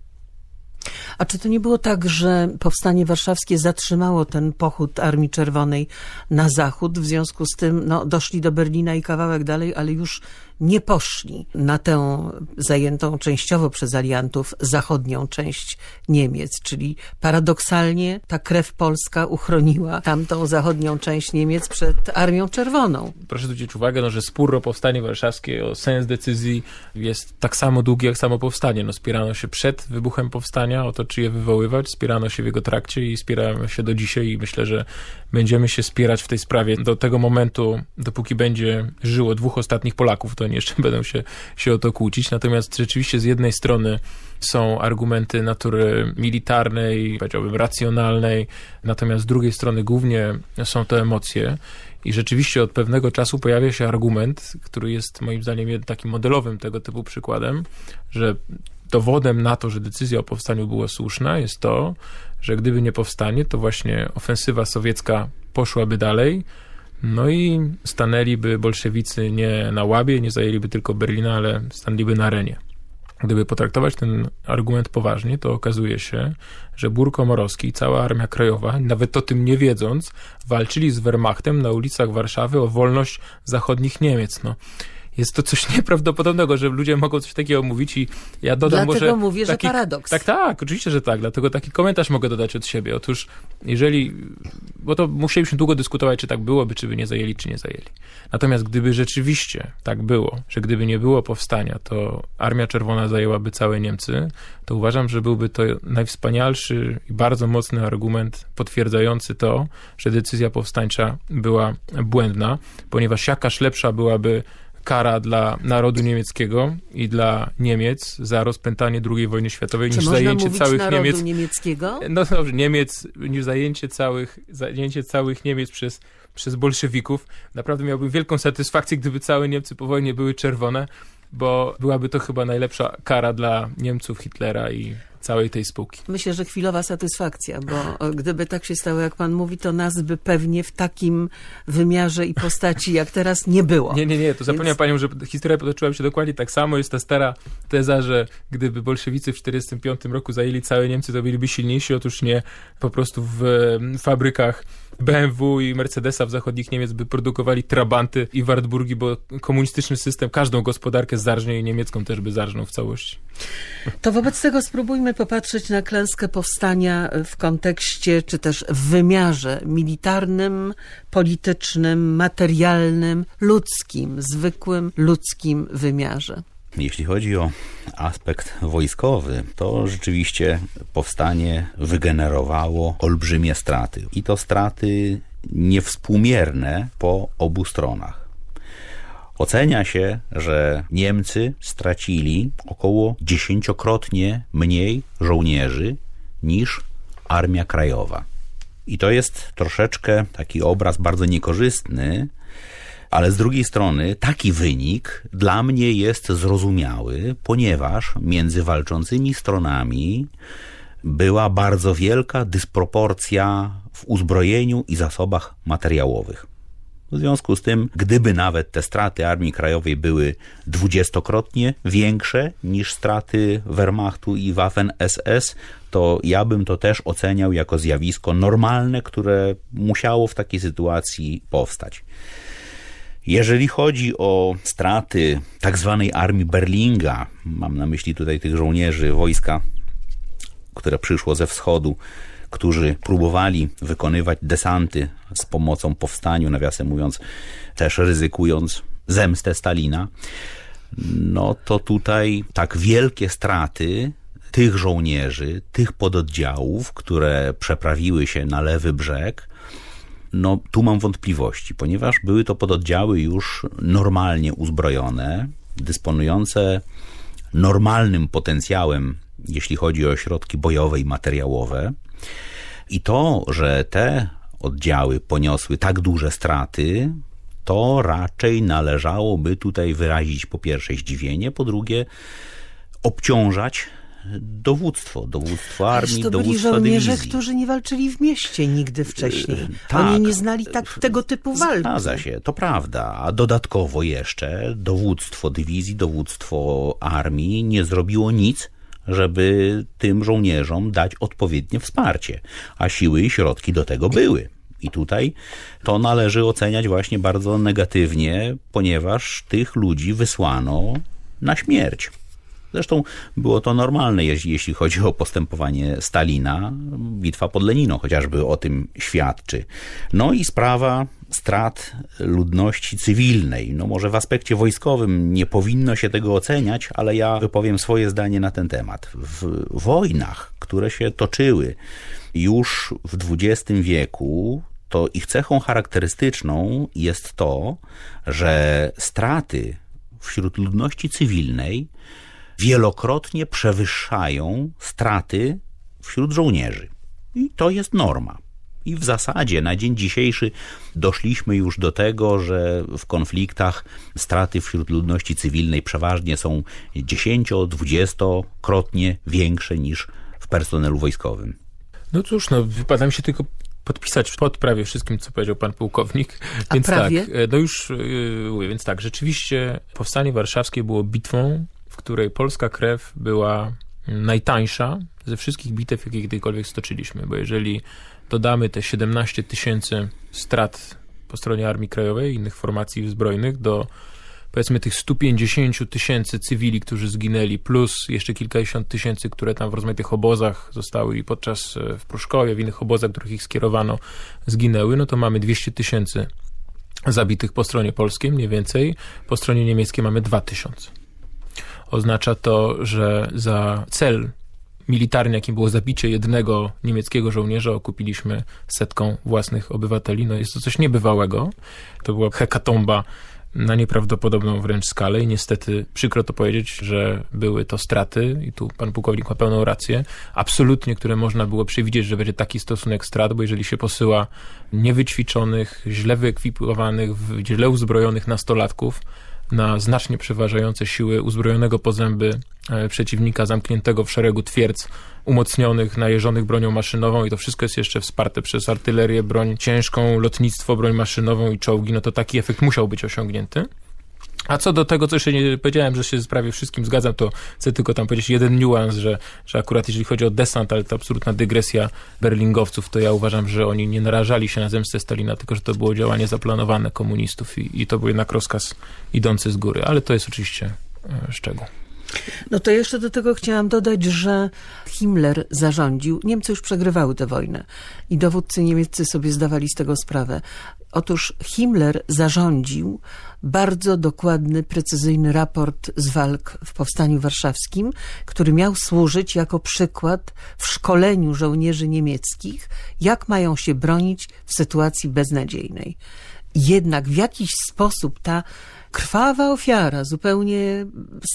A czy to nie było tak, że powstanie warszawskie zatrzymało ten pochód Armii Czerwonej na zachód? W związku z tym no, doszli do Berlina i kawałek dalej, ale już nie poszli na tę zajętą częściowo przez aliantów zachodnią część Niemiec, czyli paradoksalnie ta krew polska uchroniła tamtą zachodnią część Niemiec przed Armią Czerwoną. Proszę zwrócić uwagę, no, że spór o powstanie warszawskie, o sens decyzji jest tak samo długi jak samo powstanie. No, spierano się przed wybuchem powstania o to, czy je wywoływać, spierano się w jego trakcie i spieramy się do dzisiaj i myślę, że będziemy się spierać w tej sprawie do tego momentu, dopóki będzie żyło dwóch ostatnich Polaków. To oni jeszcze [laughs] będą się, się o to kłócić. Natomiast rzeczywiście z jednej strony są argumenty natury militarnej, powiedziałbym racjonalnej, natomiast z drugiej strony głównie są to emocje. I rzeczywiście od pewnego czasu pojawia się argument, który jest moim zdaniem takim modelowym tego typu przykładem, że dowodem na to, że decyzja o powstaniu była słuszna, jest to, że gdyby nie powstanie, to właśnie ofensywa sowiecka poszłaby dalej, no i stanęliby bolszewicy nie na łabie, nie zajęliby tylko Berlina, ale stanęliby na arenie. Gdyby potraktować ten argument poważnie, to okazuje się, że Bór Komorowski i cała Armia Krajowa, nawet o tym nie wiedząc, walczyli z Wehrmachtem na ulicach Warszawy o wolność zachodnich Niemiec. No, jest to coś [laughs] nieprawdopodobnego, że ludzie mogą coś takiego mówić i ja dodam Dlatego może... mówię, taki, że paradoks. Tak, tak, oczywiście, że tak. Dlatego taki komentarz mogę dodać od siebie. Otóż jeżeli... Bo to musieliśmy długo dyskutować, czy tak byłoby, czy by nie zajęli, czy nie zajęli. Natomiast gdyby rzeczywiście tak było, że gdyby nie było powstania, to Armia Czerwona zajęłaby całe Niemcy, to uważam, że byłby to najwspanialszy i bardzo mocny argument potwierdzający to, że decyzja powstańcza była błędna, ponieważ jakaż lepsza byłaby kara dla narodu niemieckiego i dla Niemiec za rozpętanie II wojny światowej Czy niż zajęcie całych narodu Niemiec. niemieckiego? No dobrze, Niemiec, niż zajęcie całych, zajęcie całych Niemiec przez, przez bolszewików. Naprawdę miałbym wielką satysfakcję, gdyby całe Niemcy po wojnie były czerwone, bo byłaby to chyba najlepsza kara dla Niemców, Hitlera i całej tej spółki. Myślę, że chwilowa satysfakcja, bo gdyby tak się stało, jak pan mówi, to nas by pewnie w takim wymiarze i postaci jak teraz nie było. Nie, nie, nie, to zapomniałem Więc- panią, że historia potoczyła się dokładnie tak samo. Jest ta stara teza, że gdyby bolszewicy w 1945 roku zajęli całe Niemcy, to byliby silniejsi. Otóż nie, po prostu w fabrykach BMW i Mercedesa w zachodnich Niemiec by produkowali trabanty i Wartburgi, bo komunistyczny system każdą gospodarkę zarżnie i niemiecką też by zarżnął w całości. To wobec tego spróbujmy popatrzeć na klęskę powstania w kontekście, czy też w wymiarze militarnym, politycznym, materialnym, ludzkim, zwykłym ludzkim wymiarze. Jeśli chodzi o aspekt wojskowy, to rzeczywiście powstanie wygenerowało olbrzymie straty. I to straty niewspółmierne po obu stronach. Ocenia się, że Niemcy stracili około dziesięciokrotnie mniej żołnierzy niż Armia Krajowa. I to jest troszeczkę taki obraz bardzo niekorzystny, ale z drugiej strony taki wynik dla mnie jest zrozumiały, ponieważ między walczącymi stronami była bardzo wielka dysproporcja w uzbrojeniu i zasobach materiałowych. W związku z tym, gdyby nawet te straty Armii Krajowej były dwudziestokrotnie większe niż straty Wehrmachtu i Waffen SS, to ja bym to też oceniał jako zjawisko normalne, które musiało w takiej sytuacji powstać. Jeżeli chodzi o straty tak zwanej armii Berlinga, mam na myśli tutaj tych żołnierzy wojska, które przyszło ze wschodu, którzy próbowali wykonywać desanty z pomocą powstaniu, nawiasem mówiąc, też ryzykując zemstę Stalina, no to tutaj tak wielkie straty tych żołnierzy, tych pododdziałów, które przeprawiły się na lewy brzeg, no tu mam wątpliwości, ponieważ były to pododdziały już normalnie uzbrojone, dysponujące normalnym potencjałem, jeśli chodzi o środki bojowe i materiałowe. I to, że te oddziały poniosły tak duże straty, to raczej należałoby tutaj wyrazić po pierwsze zdziwienie, po drugie obciążać dowództwo, dowództwo armii, to byli dowództwo żołnierze, dywizji. którzy nie walczyli w mieście nigdy wcześniej. tak. Oni nie znali tak tego typu walki. Zgadza się, to prawda. A dodatkowo jeszcze dowództwo dywizji, dowództwo armii nie zrobiło nic, żeby tym żołnierzom dać odpowiednie wsparcie, a siły i środki do tego były. I tutaj to należy oceniać właśnie bardzo negatywnie, ponieważ tych ludzi wysłano na śmierć. Zresztą było to normalne, jeśli, chodzi o postępowanie Stalina. Bitwa pod Leniną chociażby o tym świadczy. No i sprawa strat ludności cywilnej. No może w aspekcie wojskowym nie powinno się tego oceniać, ale ja wypowiem swoje zdanie na ten temat. W wojnach, które się toczyły już w XX wieku, to ich cechą charakterystyczną jest to, że straty wśród ludności cywilnej wielokrotnie przewyższają straty wśród żołnierzy. I to jest norma. I w zasadzie na dzień dzisiejszy doszliśmy już do tego, że w konfliktach straty wśród ludności cywilnej przeważnie są 10-20-krotnie większe niż w personelu wojskowym. No cóż, no wypada mi się tylko podpisać pod prawie wszystkim, co powiedział pan pułkownik. A Więc prawie? tak, e, no już yy, mówię, więc tak, rzeczywiście powstanie warszawskie było bitwą, w której polska krew była najtańsza ze wszystkich bitew, jakie kiedykolwiek stoczyliśmy, bo jeżeli dodamy te 17 tysięcy strat po stronie Armii Krajowej i innych formacji zbrojnych do powiedzmy tych 150 tysięcy cywili, którzy zginęli, plus jeszcze kilkadziesiąt tysięcy, które tam w rozmaitych obozach zostały i podczas e, w Pruszkowie, w innych obozach, których ich skierowano, zginęły, no to mamy 200 tysięcy zabitych po stronie polskiej, mniej więcej. Po stronie niemieckiej mamy 2000. Oznacza to, że za cel militarny, jakim było zabicie jednego niemieckiego żołnierza, okupiliśmy setką własnych obywateli. No jest to coś niebywałego. To była hekatomba na nieprawdopodobną wręcz skalę i niestety przykro to powiedzieć, że były to straty i tu pan pułkownik ma pełną rację, absolutnie, które można było przewidzieć, że będzie taki stosunek strat, bo jeżeli się posyła niewyćwiczonych, źle wyekwipowanych, źle uzbrojonych nastolatków, na znacznie przeważające siły uzbrojonego po zęby e, przeciwnika zamkniętego w szeregu twierdz umocnionych, najeżonych bronią maszynową i to wszystko jest jeszcze wsparte przez artylerię, broń ciężką, lotnictwo, broń maszynową i czołgi, no to taki efekt musiał być osiągnięty. A co do tego, co jeszcze nie powiedziałem, że się z prawie wszystkim zgadzam, to chcę tylko tam powiedzieć jeden niuans, że, że akurat jeżeli chodzi o desant, ale to absolutna dygresja berlingowców, to ja uważam, że oni nie narażali się na zemstę Stalina, tylko że to było działanie zaplanowane komunistów i, i to był jednak rozkaz idący z góry, ale to jest oczywiście e, szczegół. No to jeszcze do tego chciałam dodać, że Himmler zarządził, Niemcy już przegrywały tę wojnę i dowódcy niemieccy sobie zdawali z tego sprawę. Otóż Himmler zarządził bardzo dokładny, precyzyjny raport z walk w Powstaniu Warszawskim, który miał służyć jako przykład w szkoleniu żołnierzy niemieckich, jak mają się bronić w sytuacji beznadziejnej. Jednak w jakiś sposób ta krwawa ofiara, zupełnie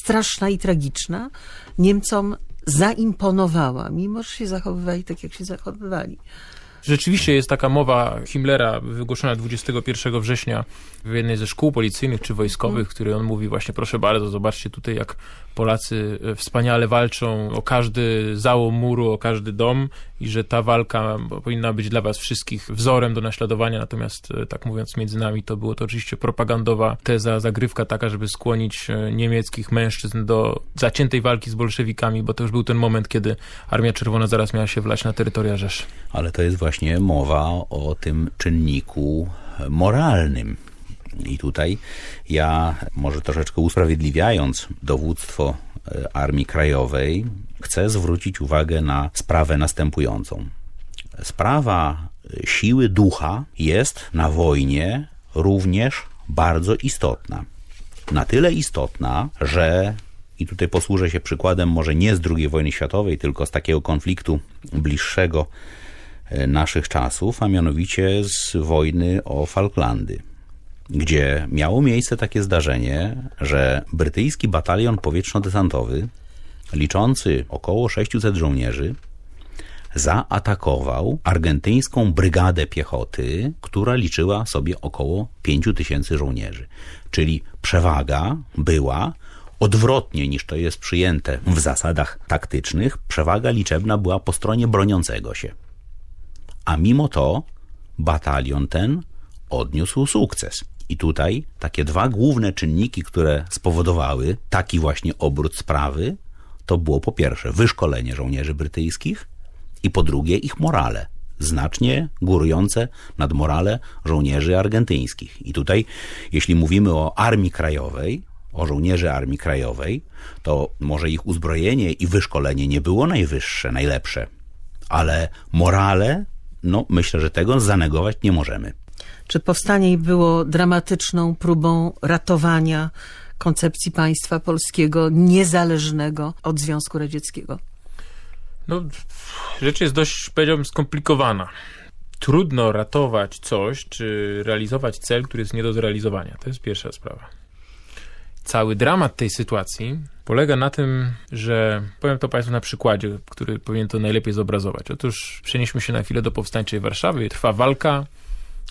straszna i tragiczna, Niemcom zaimponowała, mimo że się zachowywali tak, jak się zachowywali. Rzeczywiście jest taka mowa Himmlera wygłoszona 21 września w jednej ze szkół policyjnych czy wojskowych, w której on mówi właśnie proszę bardzo, zobaczcie tutaj jak Polacy e, wspaniale walczą o każdy załom muru, o każdy dom i że ta walka powinna być dla was wszystkich wzorem do naśladowania, natomiast e, tak mówiąc między nami to było to oczywiście propagandowa teza, zagrywka taka, żeby skłonić e, niemieckich mężczyzn do zaciętej walki z bolszewikami, bo to już był ten moment, kiedy Armia Czerwona zaraz miała się wlać na terytoria Rzeszy. Ale to jest właśnie mowa o tym czynniku moralnym, i tutaj ja, może troszeczkę usprawiedliwiając dowództwo e, Armii Krajowej, chcę zwrócić uwagę na sprawę następującą. Sprawa e, siły ducha jest na wojnie również bardzo istotna. Na tyle istotna, że i tutaj posłużę się przykładem może nie z II wojny światowej, tylko z takiego konfliktu bliższego e, naszych czasów, a mianowicie z wojny o Falklandy gdzie miało miejsce takie zdarzenie, że brytyjski batalion powietrzno-desantowy, liczący około 600 żołnierzy, zaatakował argentyńską brygadę piechoty, która liczyła sobie około 5000 żołnierzy. Czyli przewaga była odwrotnie niż to jest przyjęte w zasadach taktycznych, przewaga liczebna była po stronie broniącego się. A mimo to batalion ten odniósł sukces. I tutaj takie dwa główne czynniki, które spowodowały taki właśnie obrót sprawy, to było po pierwsze wyszkolenie żołnierzy brytyjskich i po drugie ich morale, znacznie górujące nad morale żołnierzy argentyńskich. I tutaj, jeśli mówimy o Armii Krajowej, o żołnierzy Armii Krajowej, to może ich uzbrojenie i wyszkolenie nie było najwyższe, najlepsze, ale morale, no myślę, że tego zanegować nie możemy. Czy powstanie było dramatyczną próbą ratowania koncepcji państwa polskiego niezależnego od Związku Radzieckiego? No, rzecz jest dość, powiedziałbym, skomplikowana. Trudno ratować coś, czy realizować cel, który jest nie do zrealizowania. To jest pierwsza sprawa. Cały dramat tej sytuacji polega na tym, że powiem to Państwu na przykładzie, który powinien to najlepiej zobrazować. Otóż przenieśmy się na chwilę do powstańczej Warszawy. Trwa walka,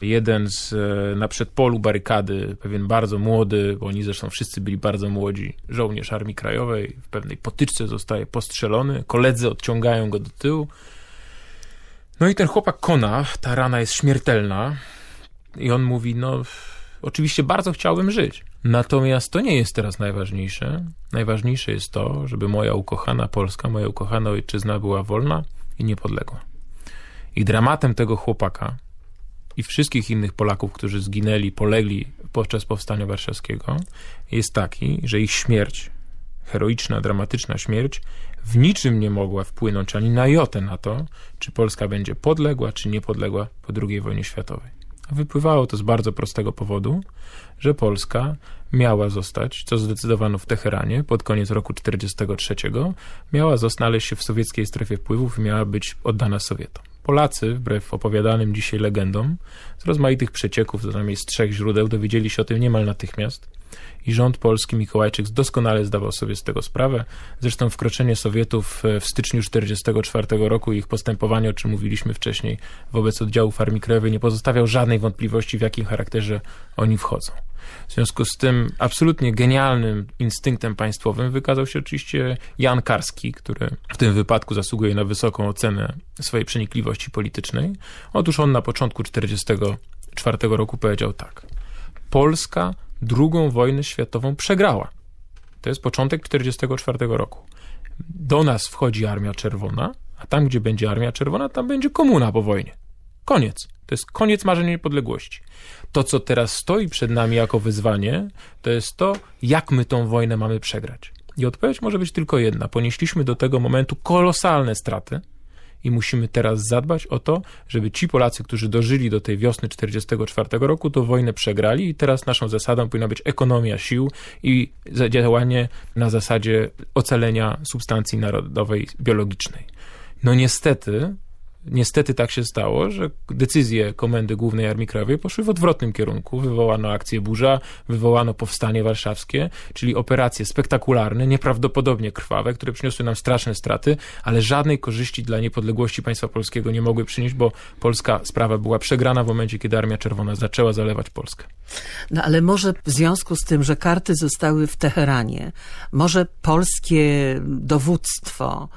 jeden z, e, na przedpolu barykady, pewien bardzo młody, bo oni zresztą wszyscy byli bardzo młodzi, żołnierz Armii Krajowej, w pewnej potyczce zostaje postrzelony, koledzy odciągają go do tyłu. No i ten chłopak kona, ta rana jest śmiertelna i on mówi, no oczywiście bardzo chciałbym żyć. Natomiast to nie jest teraz najważniejsze. Najważniejsze jest to, żeby moja ukochana Polska, moja ukochana ojczyzna była wolna i niepodległa. I dramatem tego chłopaka i wszystkich innych Polaków, którzy zginęli, polegli podczas Powstania Warszawskiego, jest taki, że ich śmierć, heroiczna, dramatyczna śmierć, w niczym nie mogła wpłynąć ani na jotę na to, czy Polska będzie podległa, czy niepodległa po II wojnie światowej. Wypływało to z bardzo prostego powodu, że Polska miała zostać, co zdecydowano w Teheranie pod koniec roku 1943, miała znaleźć się w sowieckiej strefie wpływów i miała być oddana Sowietom. Polacy, wbrew opowiadanym dzisiaj legendom, z rozmaitych przecieków, co najmniej z trzech źródeł, dowiedzieli się o tym niemal natychmiast i rząd polski Mikołajczyk doskonale zdawał sobie z tego sprawę. Zresztą wkroczenie Sowietów w styczniu 1944 roku i ich postępowanie, o czym mówiliśmy wcześniej, wobec oddziałów Armii Krajowej nie pozostawiał żadnej wątpliwości, w jakim charakterze oni wchodzą. W związku z tym absolutnie genialnym instynktem państwowym wykazał się oczywiście Jan Karski, który w tym wypadku zasługuje na wysoką ocenę swojej przenikliwości politycznej. Otóż on na początku 1944 roku powiedział tak. Polska drugą wojnę światową przegrała. To jest początek 1944 roku. Do nas wchodzi Armia Czerwona, a tam, gdzie będzie Armia Czerwona, tam będzie komuna po wojnie. Koniec. To jest koniec marzenia niepodległości. To, co teraz stoi przed nami jako wyzwanie, to jest to, jak my tą wojnę mamy przegrać. I odpowiedź może być tylko jedna. Ponieśliśmy do tego momentu kolosalne straty i musimy teraz zadbać o to, żeby ci Polacy, którzy dożyli do tej wiosny 1944 roku, to wojnę przegrali i teraz naszą zasadą powinna być ekonomia sił i działanie na zasadzie ocalenia substancji narodowej biologicznej. No niestety Niestety tak się stało, że decyzje Komendy Głównej Armii Krajowej poszły w odwrotnym kierunku. Wywołano akcję Burza, wywołano Powstanie Warszawskie, czyli operacje spektakularne, nieprawdopodobnie krwawe, które przyniosły nam straszne straty, ale żadnej korzyści dla niepodległości państwa polskiego nie mogły przynieść, bo polska sprawa była przegrana w momencie, kiedy Armia Czerwona zaczęła zalewać Polskę. No ale może w związku z tym, że karty zostały w Teheranie, może polskie dowództwo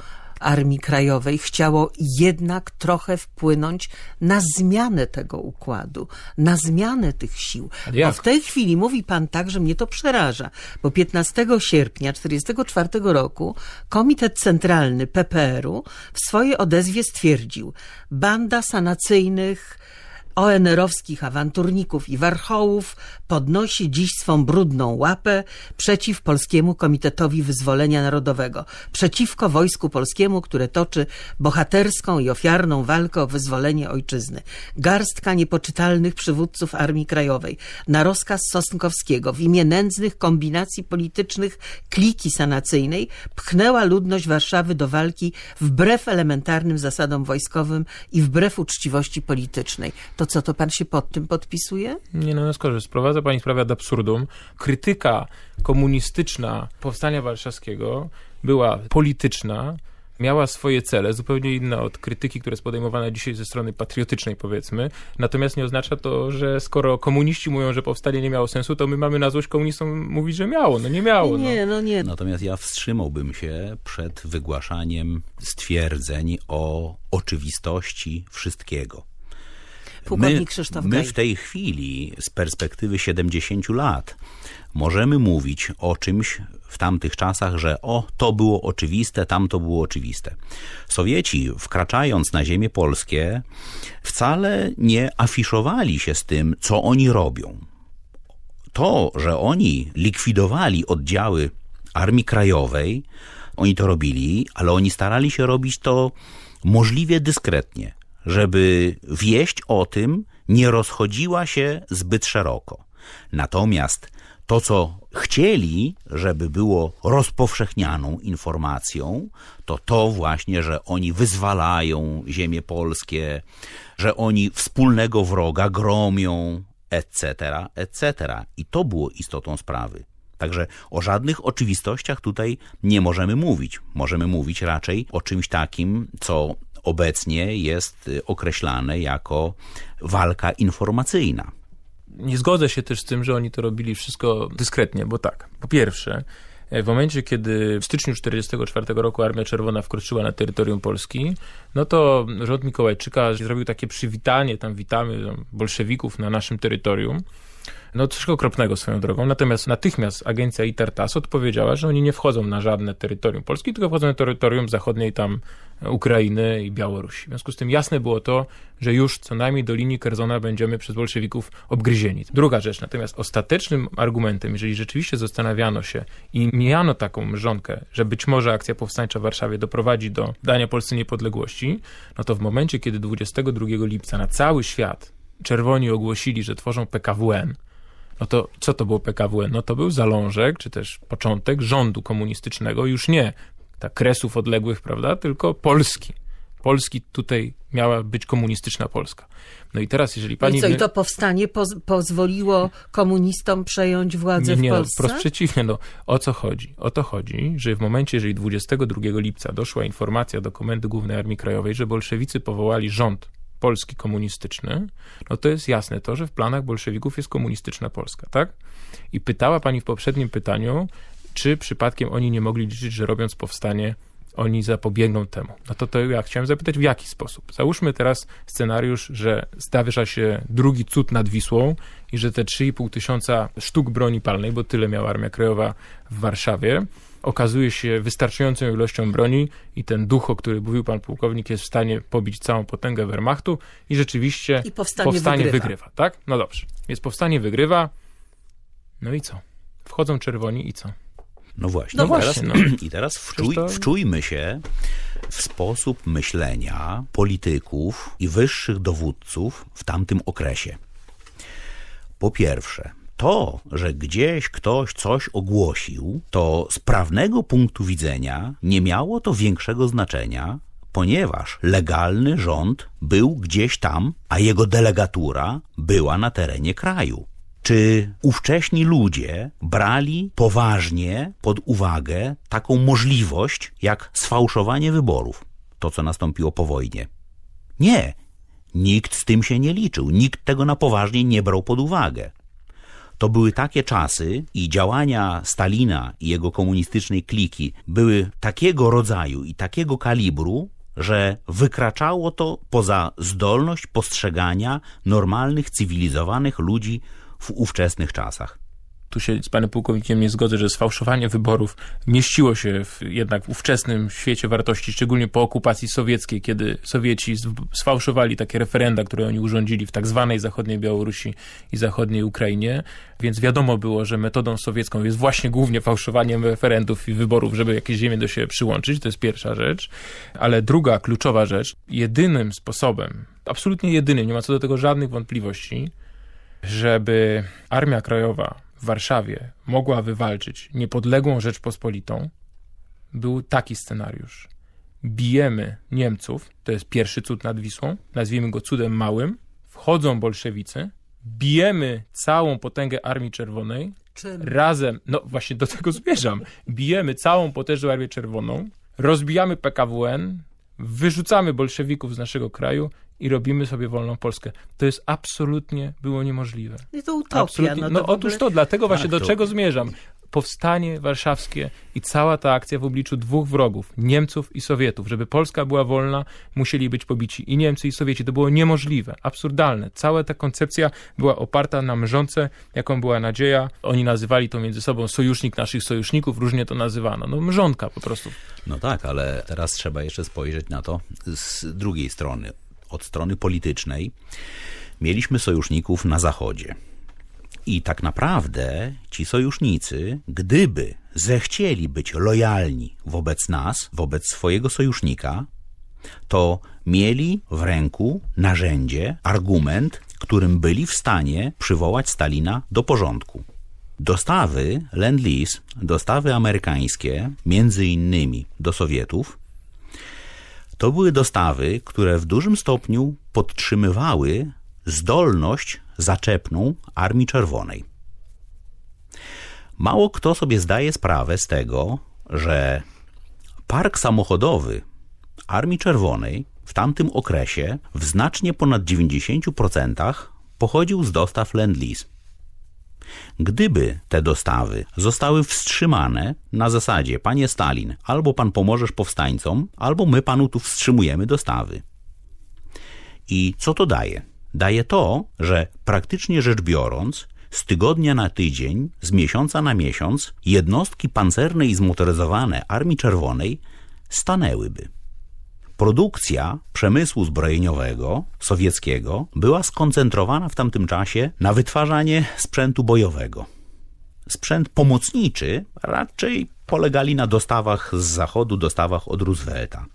Armii Krajowej chciało jednak trochę wpłynąć na zmianę tego układu, na zmianę tych sił. Bo w tej chwili mówi pan tak, że mnie to przeraża, bo 15 sierpnia 1944 roku Komitet Centralny PPR-u w swojej odezwie stwierdził, banda sanacyjnych ONR-owskich awanturników i warchołów podnosi dziś swą brudną łapę przeciw Polskiemu Komitetowi Wyzwolenia Narodowego, przeciwko Wojsku Polskiemu, które toczy bohaterską i ofiarną walkę o wyzwolenie ojczyzny. Garstka niepoczytalnych przywódców Armii Krajowej na rozkaz Sosnkowskiego w imię nędznych kombinacji politycznych kliki sanacyjnej pchnęła ludność Warszawy do walki wbrew elementarnym zasadom wojskowym i wbrew uczciwości politycznej to co, to pan się pod tym podpisuje? Nie, no, no skoro sprowadza pani sprawę ad absurdum. Krytyka komunistyczna powstania warszawskiego była polityczna, miała swoje cele, zupełnie inne od krytyki, która jest podejmowana dzisiaj ze strony patriotycznej, powiedzmy. Natomiast nie oznacza to, że skoro komuniści mówią, że powstanie nie miało sensu, to my mamy na złość komunistom mówić, że miało. No nie miało. Nie, no, no nie. Natomiast ja wstrzymałbym się przed wygłaszaniem stwierdzeń o oczywistości wszystkiego. Pułkownik my, Krzysztof My w tej chwili, z perspektywy 70 lat, możemy mówić o czymś w tamtych czasach, że o, to było oczywiste, tam to było oczywiste. Sowieci, wkraczając na ziemię polskie, wcale nie afiszowali się z tym, co oni robią. To, że oni likwidowali oddziały Armii Krajowej, oni to robili, ale oni starali się robić to możliwie dyskretnie żeby wieść o tym nie rozchodziła się zbyt szeroko. Natomiast to, co chcieli, żeby było rozpowszechnianą informacją, to to właśnie, że oni wyzwalają ziemie polskie, że oni wspólnego wroga gromią, etc., etc. I to było istotą sprawy. Także o żadnych oczywistościach tutaj nie możemy mówić. Możemy mówić raczej o czymś takim, co obecnie jest y, określane jako walka informacyjna. Nie zgodzę się też z tym, że oni to robili wszystko dyskretnie, bo tak, po pierwsze, e, w momencie, kiedy w styczniu 1944 roku Armia Czerwona wkroczyła na terytorium Polski, no to rząd Mikołajczyka zrobił takie przywitanie, tam witamy tam, bolszewików na naszym terytorium. No coś okropnego swoją drogą. Natomiast natychmiast agencja ITERTAS odpowiedziała, że oni nie wchodzą na żadne terytorium Polski, tylko wchodzą na terytorium zachodniej tam Ukrainy i Białorusi. W związku z tym jasne było to, że już co najmniej do linii Kerzona będziemy przez bolszewików obgryzieni. Druga rzecz, natomiast ostatecznym argumentem, jeżeli rzeczywiście zastanawiano się i mijano taką mrzonkę, że być może akcja powstańcza w Warszawie doprowadzi do dania Polsce niepodległości, no to w momencie, kiedy 22 lipca na cały świat czerwoni ogłosili, że tworzą PKWN, no to co to było PKWN? No to był zalążek, czy też początek rządu komunistycznego, już nie tak kresów odległych, prawda, tylko Polski. Polski tutaj miała być komunistyczna Polska. No i teraz, jeżeli pani... I co, i to powstanie poz pozwoliło komunistom przejąć władzę nie, nie, w no, Polsce? Wprost przeciwnie, no o co chodzi? O to chodzi, że w momencie, jeżeli 22 lipca doszła informacja do Komendy Głównej Armii Krajowej, że bolszewicy powołali rząd Polski komunistyczny, no to jest jasne to, że w planach bolszewików jest komunistyczna Polska, tak? I pytała pani w poprzednim pytaniu, czy przypadkiem oni nie mogli liczyć, że robiąc powstanie oni zapobiegną temu. No to, to ja chciałem zapytać, w jaki sposób? Załóżmy teraz scenariusz, że zdarza się drugi cud nad Wisłą i że te 3,5 tysiąca sztuk broni palnej, bo tyle miała Armia Krajowa w Warszawie, okazuje się wystarczającą ilością broni i ten duch, o którym mówił pan pułkownik, jest w stanie pobić całą potęgę Wehrmachtu i rzeczywiście I powstanie, powstanie wygrywa. wygrywa, tak? No dobrze. Więc powstanie wygrywa, no i co? Wchodzą czerwoni i co? No właśnie. No I właśnie, teraz, no. I teraz wczuj, to- wczujmy się w sposób myślenia polityków i wyższych dowódców w tamtym okresie. Po pierwsze, to, że gdzieś ktoś coś ogłosił, to z prawnego punktu widzenia nie miało to większego znaczenia, ponieważ legalny rząd był gdzieś tam, a jego delegatura była na terenie kraju. Czy ówcześni ludzie brali poważnie pod uwagę taką możliwość jak sfałszowanie wyborów, to co nastąpiło po wojnie? Nie, nikt z tym się nie liczył, nikt tego na poważnie nie brał pod uwagę. To były takie czasy i działania Stalina i jego komunistycznej kliki były takiego rodzaju i takiego kalibru, że wykraczało to poza zdolność postrzegania normalnych, cywilizowanych ludzi w ówczesnych czasach. Tu się z panem pułkownikiem nie zgodzę, że sfałszowanie wyborów mieściło się w, jednak w ówczesnym świecie wartości, szczególnie po okupacji sowieckiej, kiedy Sowieci sfałszowali takie referenda, które oni urządzili w tak zwanej zachodniej Białorusi i zachodniej Ukrainie, więc wiadomo było, że metodą sowiecką jest właśnie głównie fałszowaniem referendów i wyborów, żeby jakieś ziemie do siebie przyłączyć, to jest pierwsza rzecz, ale druga kluczowa rzecz, jedynym sposobem, absolutnie jedynym, nie ma co do tego żadnych wątpliwości, żeby Armia Krajowa w Warszawie mogła wywalczyć niepodległą Rzeczpospolitą, był taki scenariusz. Bijemy Niemców, to jest pierwszy cud nad Wisłą, nazwijmy go cudem małym, wchodzą bolszewicy, bijemy całą potęgę Armii Czerwonej, Czym? razem, no właśnie do tego zmierzam, bijemy całą potężną Armię Czerwoną, rozbijamy PKWN, wyrzucamy bolszewików z naszego kraju i robimy sobie wolną Polskę. To jest absolutnie było niemożliwe. I to utopia. Absolutnie. No, No, to w otóż ogóle- to, dlatego właśnie Tak, do to- czego zmierzam. Powstanie warszawskie i cała ta akcja w obliczu dwóch wrogów, Niemców i Sowietów. Żeby Polska była wolna, musieli być pobici i Niemcy, i Sowieci. To było niemożliwe, absurdalne. Cała ta koncepcja była oparta na mrzonce, jaką była nadzieja. Oni nazywali to między sobą sojusznik naszych sojuszników, różnie to nazywano. No mrzonka po prostu. No tak, ale teraz trzeba jeszcze spojrzeć na to z drugiej strony. Od strony politycznej mieliśmy sojuszników na Zachodzie. I tak naprawdę ci sojusznicy, gdyby zechcieli być lojalni wobec nas, wobec swojego sojusznika, to mieli w ręku narzędzie, argument, którym byli w stanie przywołać Stalina do porządku. Dostawy Lend-Lease, dostawy amerykańskie, między innymi do Sowietów, to były dostawy, które w dużym stopniu podtrzymywały zdolność zaczepną Armii Czerwonej. Mało kto sobie zdaje sprawę z tego, że park samochodowy Armii Czerwonej w tamtym okresie w znacznie ponad 90% pochodził z dostaw Lend-Lease. Gdyby te dostawy zostały wstrzymane na zasadzie panie Stalin, albo pan pomożesz powstańcom, albo my panu tu wstrzymujemy dostawy. I co to daje? Daje to, że praktycznie rzecz biorąc, z tygodnia na tydzień, z miesiąca na miesiąc, jednostki pancerne i zmotoryzowane Armii Czerwonej stanęłyby. Produkcja przemysłu zbrojeniowego sowieckiego była skoncentrowana w tamtym czasie na wytwarzanie sprzętu bojowego. Sprzęt pomocniczy raczej polegali na dostawach z zachodu, dostawach od Roosevelta.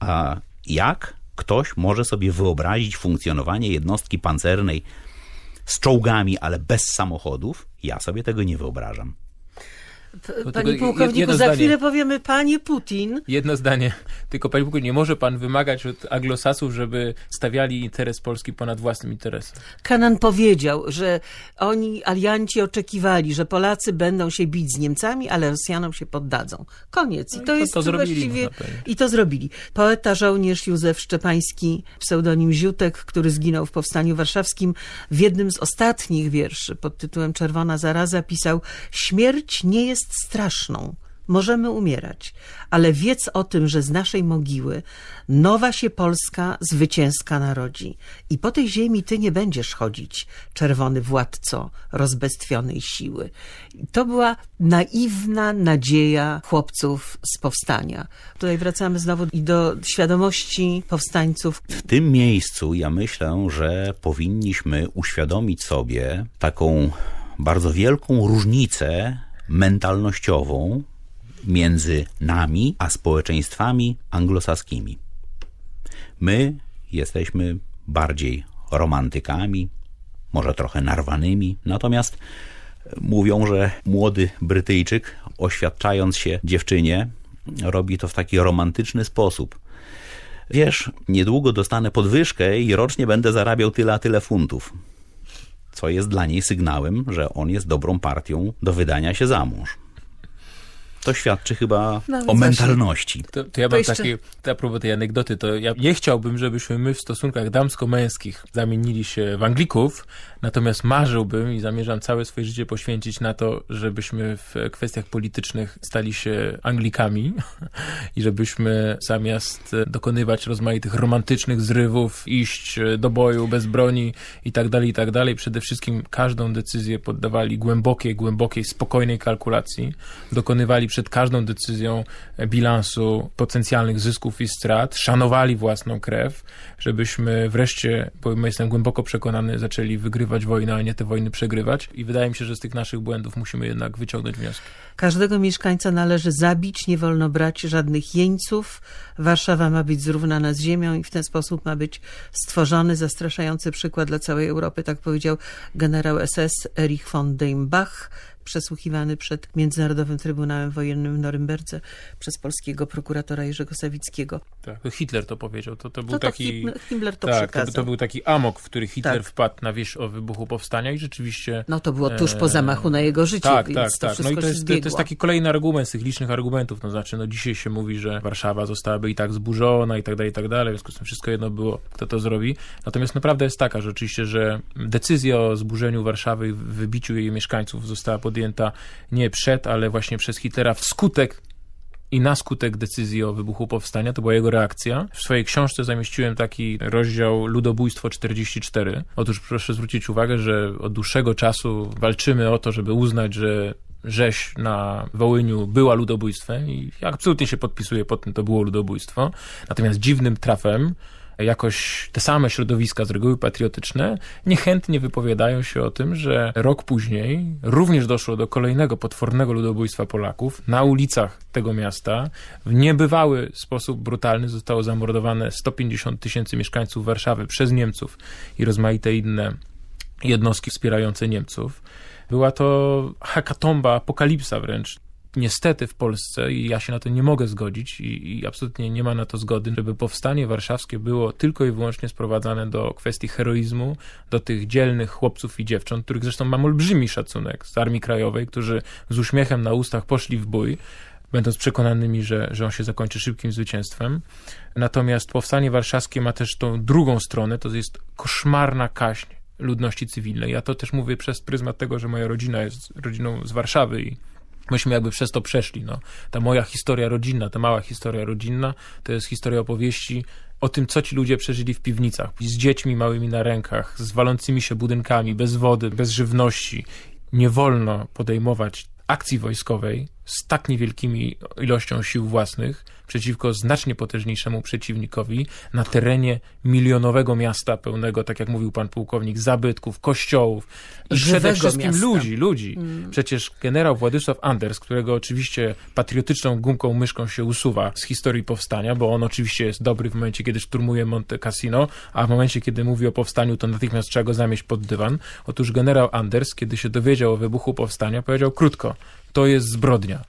A jak ktoś może sobie wyobrazić funkcjonowanie jednostki pancernej z czołgami, ale bez samochodów? Ja sobie tego nie wyobrażam. No Panie pułkowniku, za chwilę powiemy, panie Putin. Jedno zdanie. Tylko, panie Bóg, nie może pan wymagać od anglosasów, żeby stawiali interes Polski ponad własnym interesem. Kanan powiedział, że oni, alianci, oczekiwali, że Polacy będą się bić z Niemcami, ale Rosjanom się poddadzą. Koniec. I No to to- jest to właściwie... I to zrobili. Poeta, żołnierz Józef Szczepański, pseudonim Ziutek, który zginął w Powstaniu Warszawskim, w jednym z ostatnich wierszy pod tytułem Czerwona zaraza pisał Śmierć nie jest straszną. Możemy umierać, ale wiedz o tym, że z naszej mogiły nowa się Polska zwycięska narodzi. I po tej ziemi ty nie będziesz chodzić, czerwony władco rozbestwionej siły. To była naiwna nadzieja chłopców z powstania. Tutaj wracamy znowu i do świadomości powstańców. W tym miejscu ja myślę, że powinniśmy uświadomić sobie taką bardzo wielką różnicę mentalnościową między nami a społeczeństwami anglosaskimi. My jesteśmy bardziej romantykami, może trochę narwanymi, natomiast mówią, że młody Brytyjczyk, oświadczając się dziewczynie, robi to w taki romantyczny sposób. Wiesz, niedługo dostanę podwyżkę i rocznie będę zarabiał tyle a tyle funtów. Co jest dla niej sygnałem, że on jest dobrą partią do wydania się za mąż. To świadczy chyba Nawet o mentalności. To, to ja To mam jeszcze- takie, a propos tej anegdoty, to ja nie chciałbym, żebyśmy my w stosunkach damsko-męskich zamienili się w Anglików, natomiast marzyłbym i zamierzam całe swoje życie poświęcić na to, żebyśmy w kwestiach politycznych stali się Anglikami [laughs] i żebyśmy zamiast dokonywać rozmaitych romantycznych zrywów, iść do boju bez broni i tak dalej, i tak dalej, przede wszystkim każdą decyzję poddawali głębokiej, głębokiej, spokojnej kalkulacji, dokonywali przed każdą decyzją e, bilansu potencjalnych zysków i strat, szanowali własną krew, żebyśmy wreszcie, bo jestem głęboko przekonany, zaczęli wygrywać wojnę, a nie te wojny przegrywać i wydaje mi się, że z tych naszych błędów musimy jednak wyciągnąć wnioski. Każdego mieszkańca należy zabić, nie wolno brać żadnych jeńców. Warszawa ma być zrównana z ziemią i w ten sposób ma być stworzony zastraszający przykład dla całej Europy, tak powiedział generał SS Erich von Deimbach, przesłuchiwany przed Międzynarodowym Trybunałem Wojennym w Norymberdze przez polskiego prokuratora Jerzego Sawickiego. Tak, to Hitler to powiedział. To, to był To, to taki... Him- Himmler to tak, to, przekazał. to był taki amok, w który Hitler Tak. wpadł na wierzch o wybuchu powstania i rzeczywiście... No to było tuż po e, zamachu na jego życie, Tak, więc tak, to tak. No i to jest, to, to jest taki kolejny argument z tych licznych argumentów. No znaczy, no dzisiaj się mówi, że Warszawa zostałaby i tak zburzona i tak dalej, i tak dalej. W związku z tym wszystko jedno było, kto to zrobi. Natomiast no, prawda jest taka, że oczywiście, że decyzja o zburzeniu Warszawy i wybiciu jej mieszkańców została podjęta nie przed, ale właśnie przez Hitlera wskutek i na skutek decyzji o wybuchu powstania, to była jego reakcja. W swojej książce zamieściłem taki rozdział Ludobójstwo 44. Otóż proszę zwrócić uwagę, że od dłuższego czasu walczymy o to, żeby uznać, że rzeź na Wołyniu była ludobójstwem i absolutnie się podpisuję pod tym, to było ludobójstwo. Natomiast dziwnym trafem jakoś te same środowiska z reguły patriotyczne niechętnie wypowiadają się o tym, że rok później również doszło do kolejnego potwornego ludobójstwa Polaków na ulicach tego miasta. W niebywały sposób brutalny zostało zamordowane 150 tysięcy mieszkańców Warszawy przez Niemców i rozmaite inne jednostki wspierające Niemców. Była to hekatomba, apokalipsa wręcz. Niestety w Polsce, i ja się na to nie mogę zgodzić, i, i absolutnie nie ma na to zgody, żeby powstanie warszawskie było tylko i wyłącznie sprowadzane do kwestii heroizmu, do tych dzielnych chłopców i dziewcząt, których zresztą mam olbrzymi szacunek z Armii Krajowej, którzy z uśmiechem na ustach poszli w bój, będąc przekonanymi, że, że on się zakończy szybkim zwycięstwem. Natomiast powstanie warszawskie ma też tą drugą stronę, to jest koszmarna kaśń ludności cywilnej. Ja to też mówię przez pryzmat tego, że moja rodzina jest rodziną z Warszawy i myśmy jakby przez to przeszli. No. Ta moja historia rodzinna, ta mała historia rodzinna, to jest historia opowieści o tym, co ci ludzie przeżyli w piwnicach, z dziećmi małymi na rękach, z walącymi się budynkami, bez wody, bez żywności. Nie wolno podejmować akcji wojskowej z tak niewielkimi ilością sił własnych przeciwko znacznie potężniejszemu przeciwnikowi na terenie milionowego miasta pełnego, tak jak mówił pan pułkownik, zabytków, kościołów i Żywego przede wszystkim miasta. ludzi, ludzi. Przecież generał Władysław Anders, którego oczywiście patriotyczną gumką myszką się usuwa z historii powstania, bo on oczywiście jest dobry w momencie, kiedy szturmuje Monte Cassino, a w momencie, kiedy mówi o powstaniu, to natychmiast trzeba go zamieść pod dywan. Otóż generał Anders, kiedy się dowiedział o wybuchu powstania, powiedział krótko, to jest zbrodnia.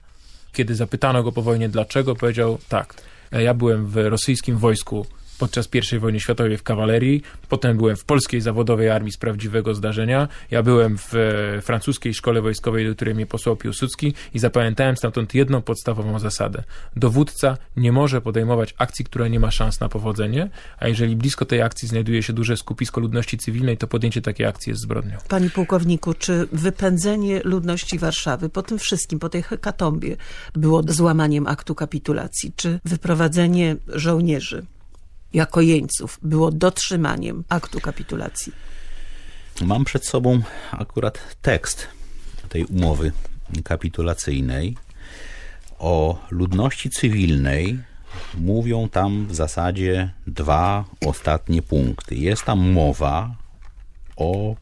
Kiedy zapytano go po wojnie dlaczego, powiedział tak, ja byłem w rosyjskim wojsku podczas I wojny światowej w kawalerii, potem byłem w polskiej zawodowej armii z prawdziwego zdarzenia, ja byłem w e, francuskiej szkole wojskowej, do której mnie posłał Piłsudski i zapamiętałem stamtąd jedną podstawową zasadę. Dowódca nie może podejmować akcji, która nie ma szans na powodzenie, a jeżeli blisko tej akcji znajduje się duże skupisko ludności cywilnej, to podjęcie takiej akcji jest zbrodnią. Panie pułkowniku, czy wypędzenie ludności Warszawy po tym wszystkim, po tej hekatombie było złamaniem aktu kapitulacji? Czy wyprowadzenie żołnierzy jako jeńców było dotrzymaniem aktu kapitulacji? Mam przed sobą akurat tekst tej umowy kapitulacyjnej. O ludności cywilnej mówią tam w zasadzie dwa ostatnie punkty. Jest tam mowa o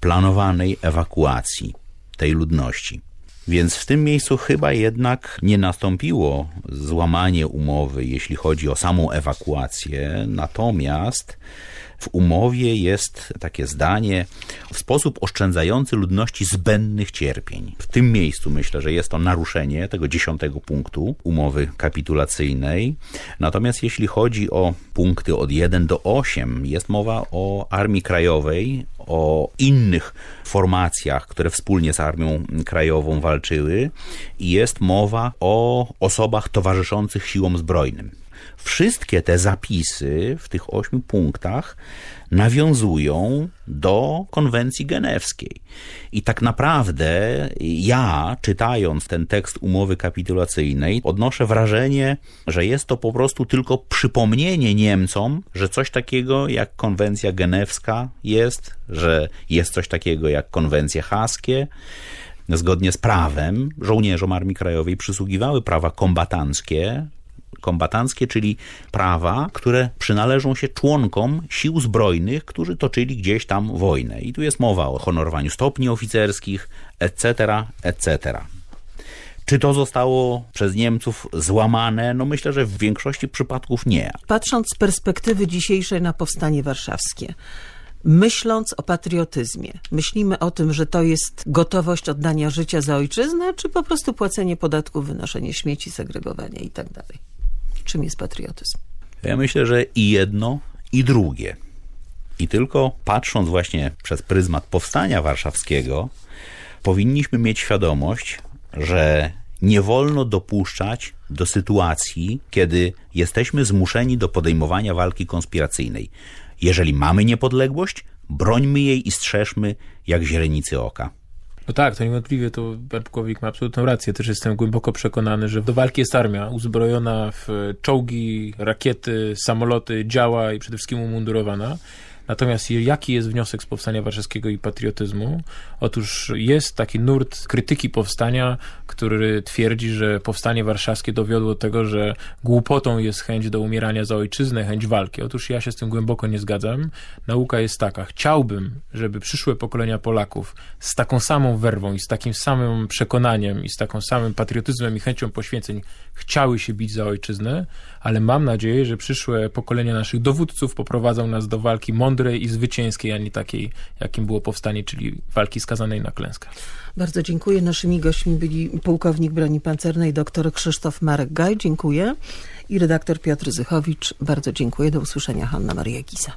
planowanej ewakuacji tej ludności. Więc w tym miejscu chyba jednak nie nastąpiło złamanie umowy, jeśli chodzi o samą ewakuację, natomiast w umowie jest takie zdanie w sposób oszczędzający ludności zbędnych cierpień. W tym miejscu myślę, że jest to naruszenie tego dziesiątego punktu umowy kapitulacyjnej. Natomiast jeśli chodzi o punkty od 1 do 8, jest mowa o Armii Krajowej, o innych formacjach, które wspólnie z Armią Krajową walczyły i jest mowa o osobach towarzyszących siłom zbrojnym. Wszystkie te zapisy w tych ośmiu punktach nawiązują do konwencji genewskiej. I tak naprawdę ja, czytając ten tekst umowy kapitulacyjnej, odnoszę wrażenie, że jest to po prostu tylko przypomnienie Niemcom, że coś takiego jak konwencja genewska jest, że jest coś takiego jak konwencje haskie. Zgodnie z prawem żołnierzom Armii Krajowej przysługiwały prawa kombatanckie, kombatanckie, czyli prawa, które przynależą się członkom sił zbrojnych, którzy toczyli gdzieś tam wojnę. I tu jest mowa o honorowaniu stopni oficerskich, etc., etc. Czy to zostało przez Niemców złamane? No myślę, że w większości przypadków nie. Patrząc z perspektywy dzisiejszej na powstanie warszawskie, myśląc o patriotyzmie, myślimy o tym, że to jest gotowość oddania życia za ojczyznę, czy po prostu płacenie podatków, wynoszenie śmieci, segregowanie i tak? Czym jest patriotyzm? Ja myślę, że i jedno, i drugie. I tylko patrząc właśnie przez pryzmat powstania warszawskiego, powinniśmy mieć świadomość, że nie wolno dopuszczać do sytuacji, kiedy jesteśmy zmuszeni do podejmowania walki konspiracyjnej. Jeżeli mamy niepodległość, brońmy jej i strzeżmy jak źrenicy oka. No tak, to niewątpliwie to pan pułkownik ma absolutną rację. Też jestem głęboko przekonany, że do walki jest armia uzbrojona w czołgi, rakiety, samoloty, działa i przede wszystkim umundurowana. Natomiast jaki jest wniosek z powstania warszawskiego i patriotyzmu? Otóż jest taki nurt krytyki powstania, który twierdzi, że powstanie warszawskie dowiodło do tego, że głupotą jest chęć do umierania za ojczyznę, chęć walki. Otóż ja się z tym głęboko nie zgadzam. Nauka jest taka. Chciałbym, żeby przyszłe pokolenia Polaków z taką samą werwą i z takim samym przekonaniem i z taką samym patriotyzmem i chęcią poświęceń chciały się bić za ojczyznę, ale mam nadzieję, że przyszłe pokolenia naszych dowódców poprowadzą nas do walki mądrej i zwycięskiej, a nie takiej, jakim było powstanie, czyli walki skazanej na klęskę. Bardzo dziękuję. Naszymi gośćmi byli pułkownik broni pancernej dr Krzysztof Marek-Gaj. Dziękuję. I redaktor Piotr Zychowicz. Bardzo dziękuję. Do usłyszenia. Hanna Maria Giza.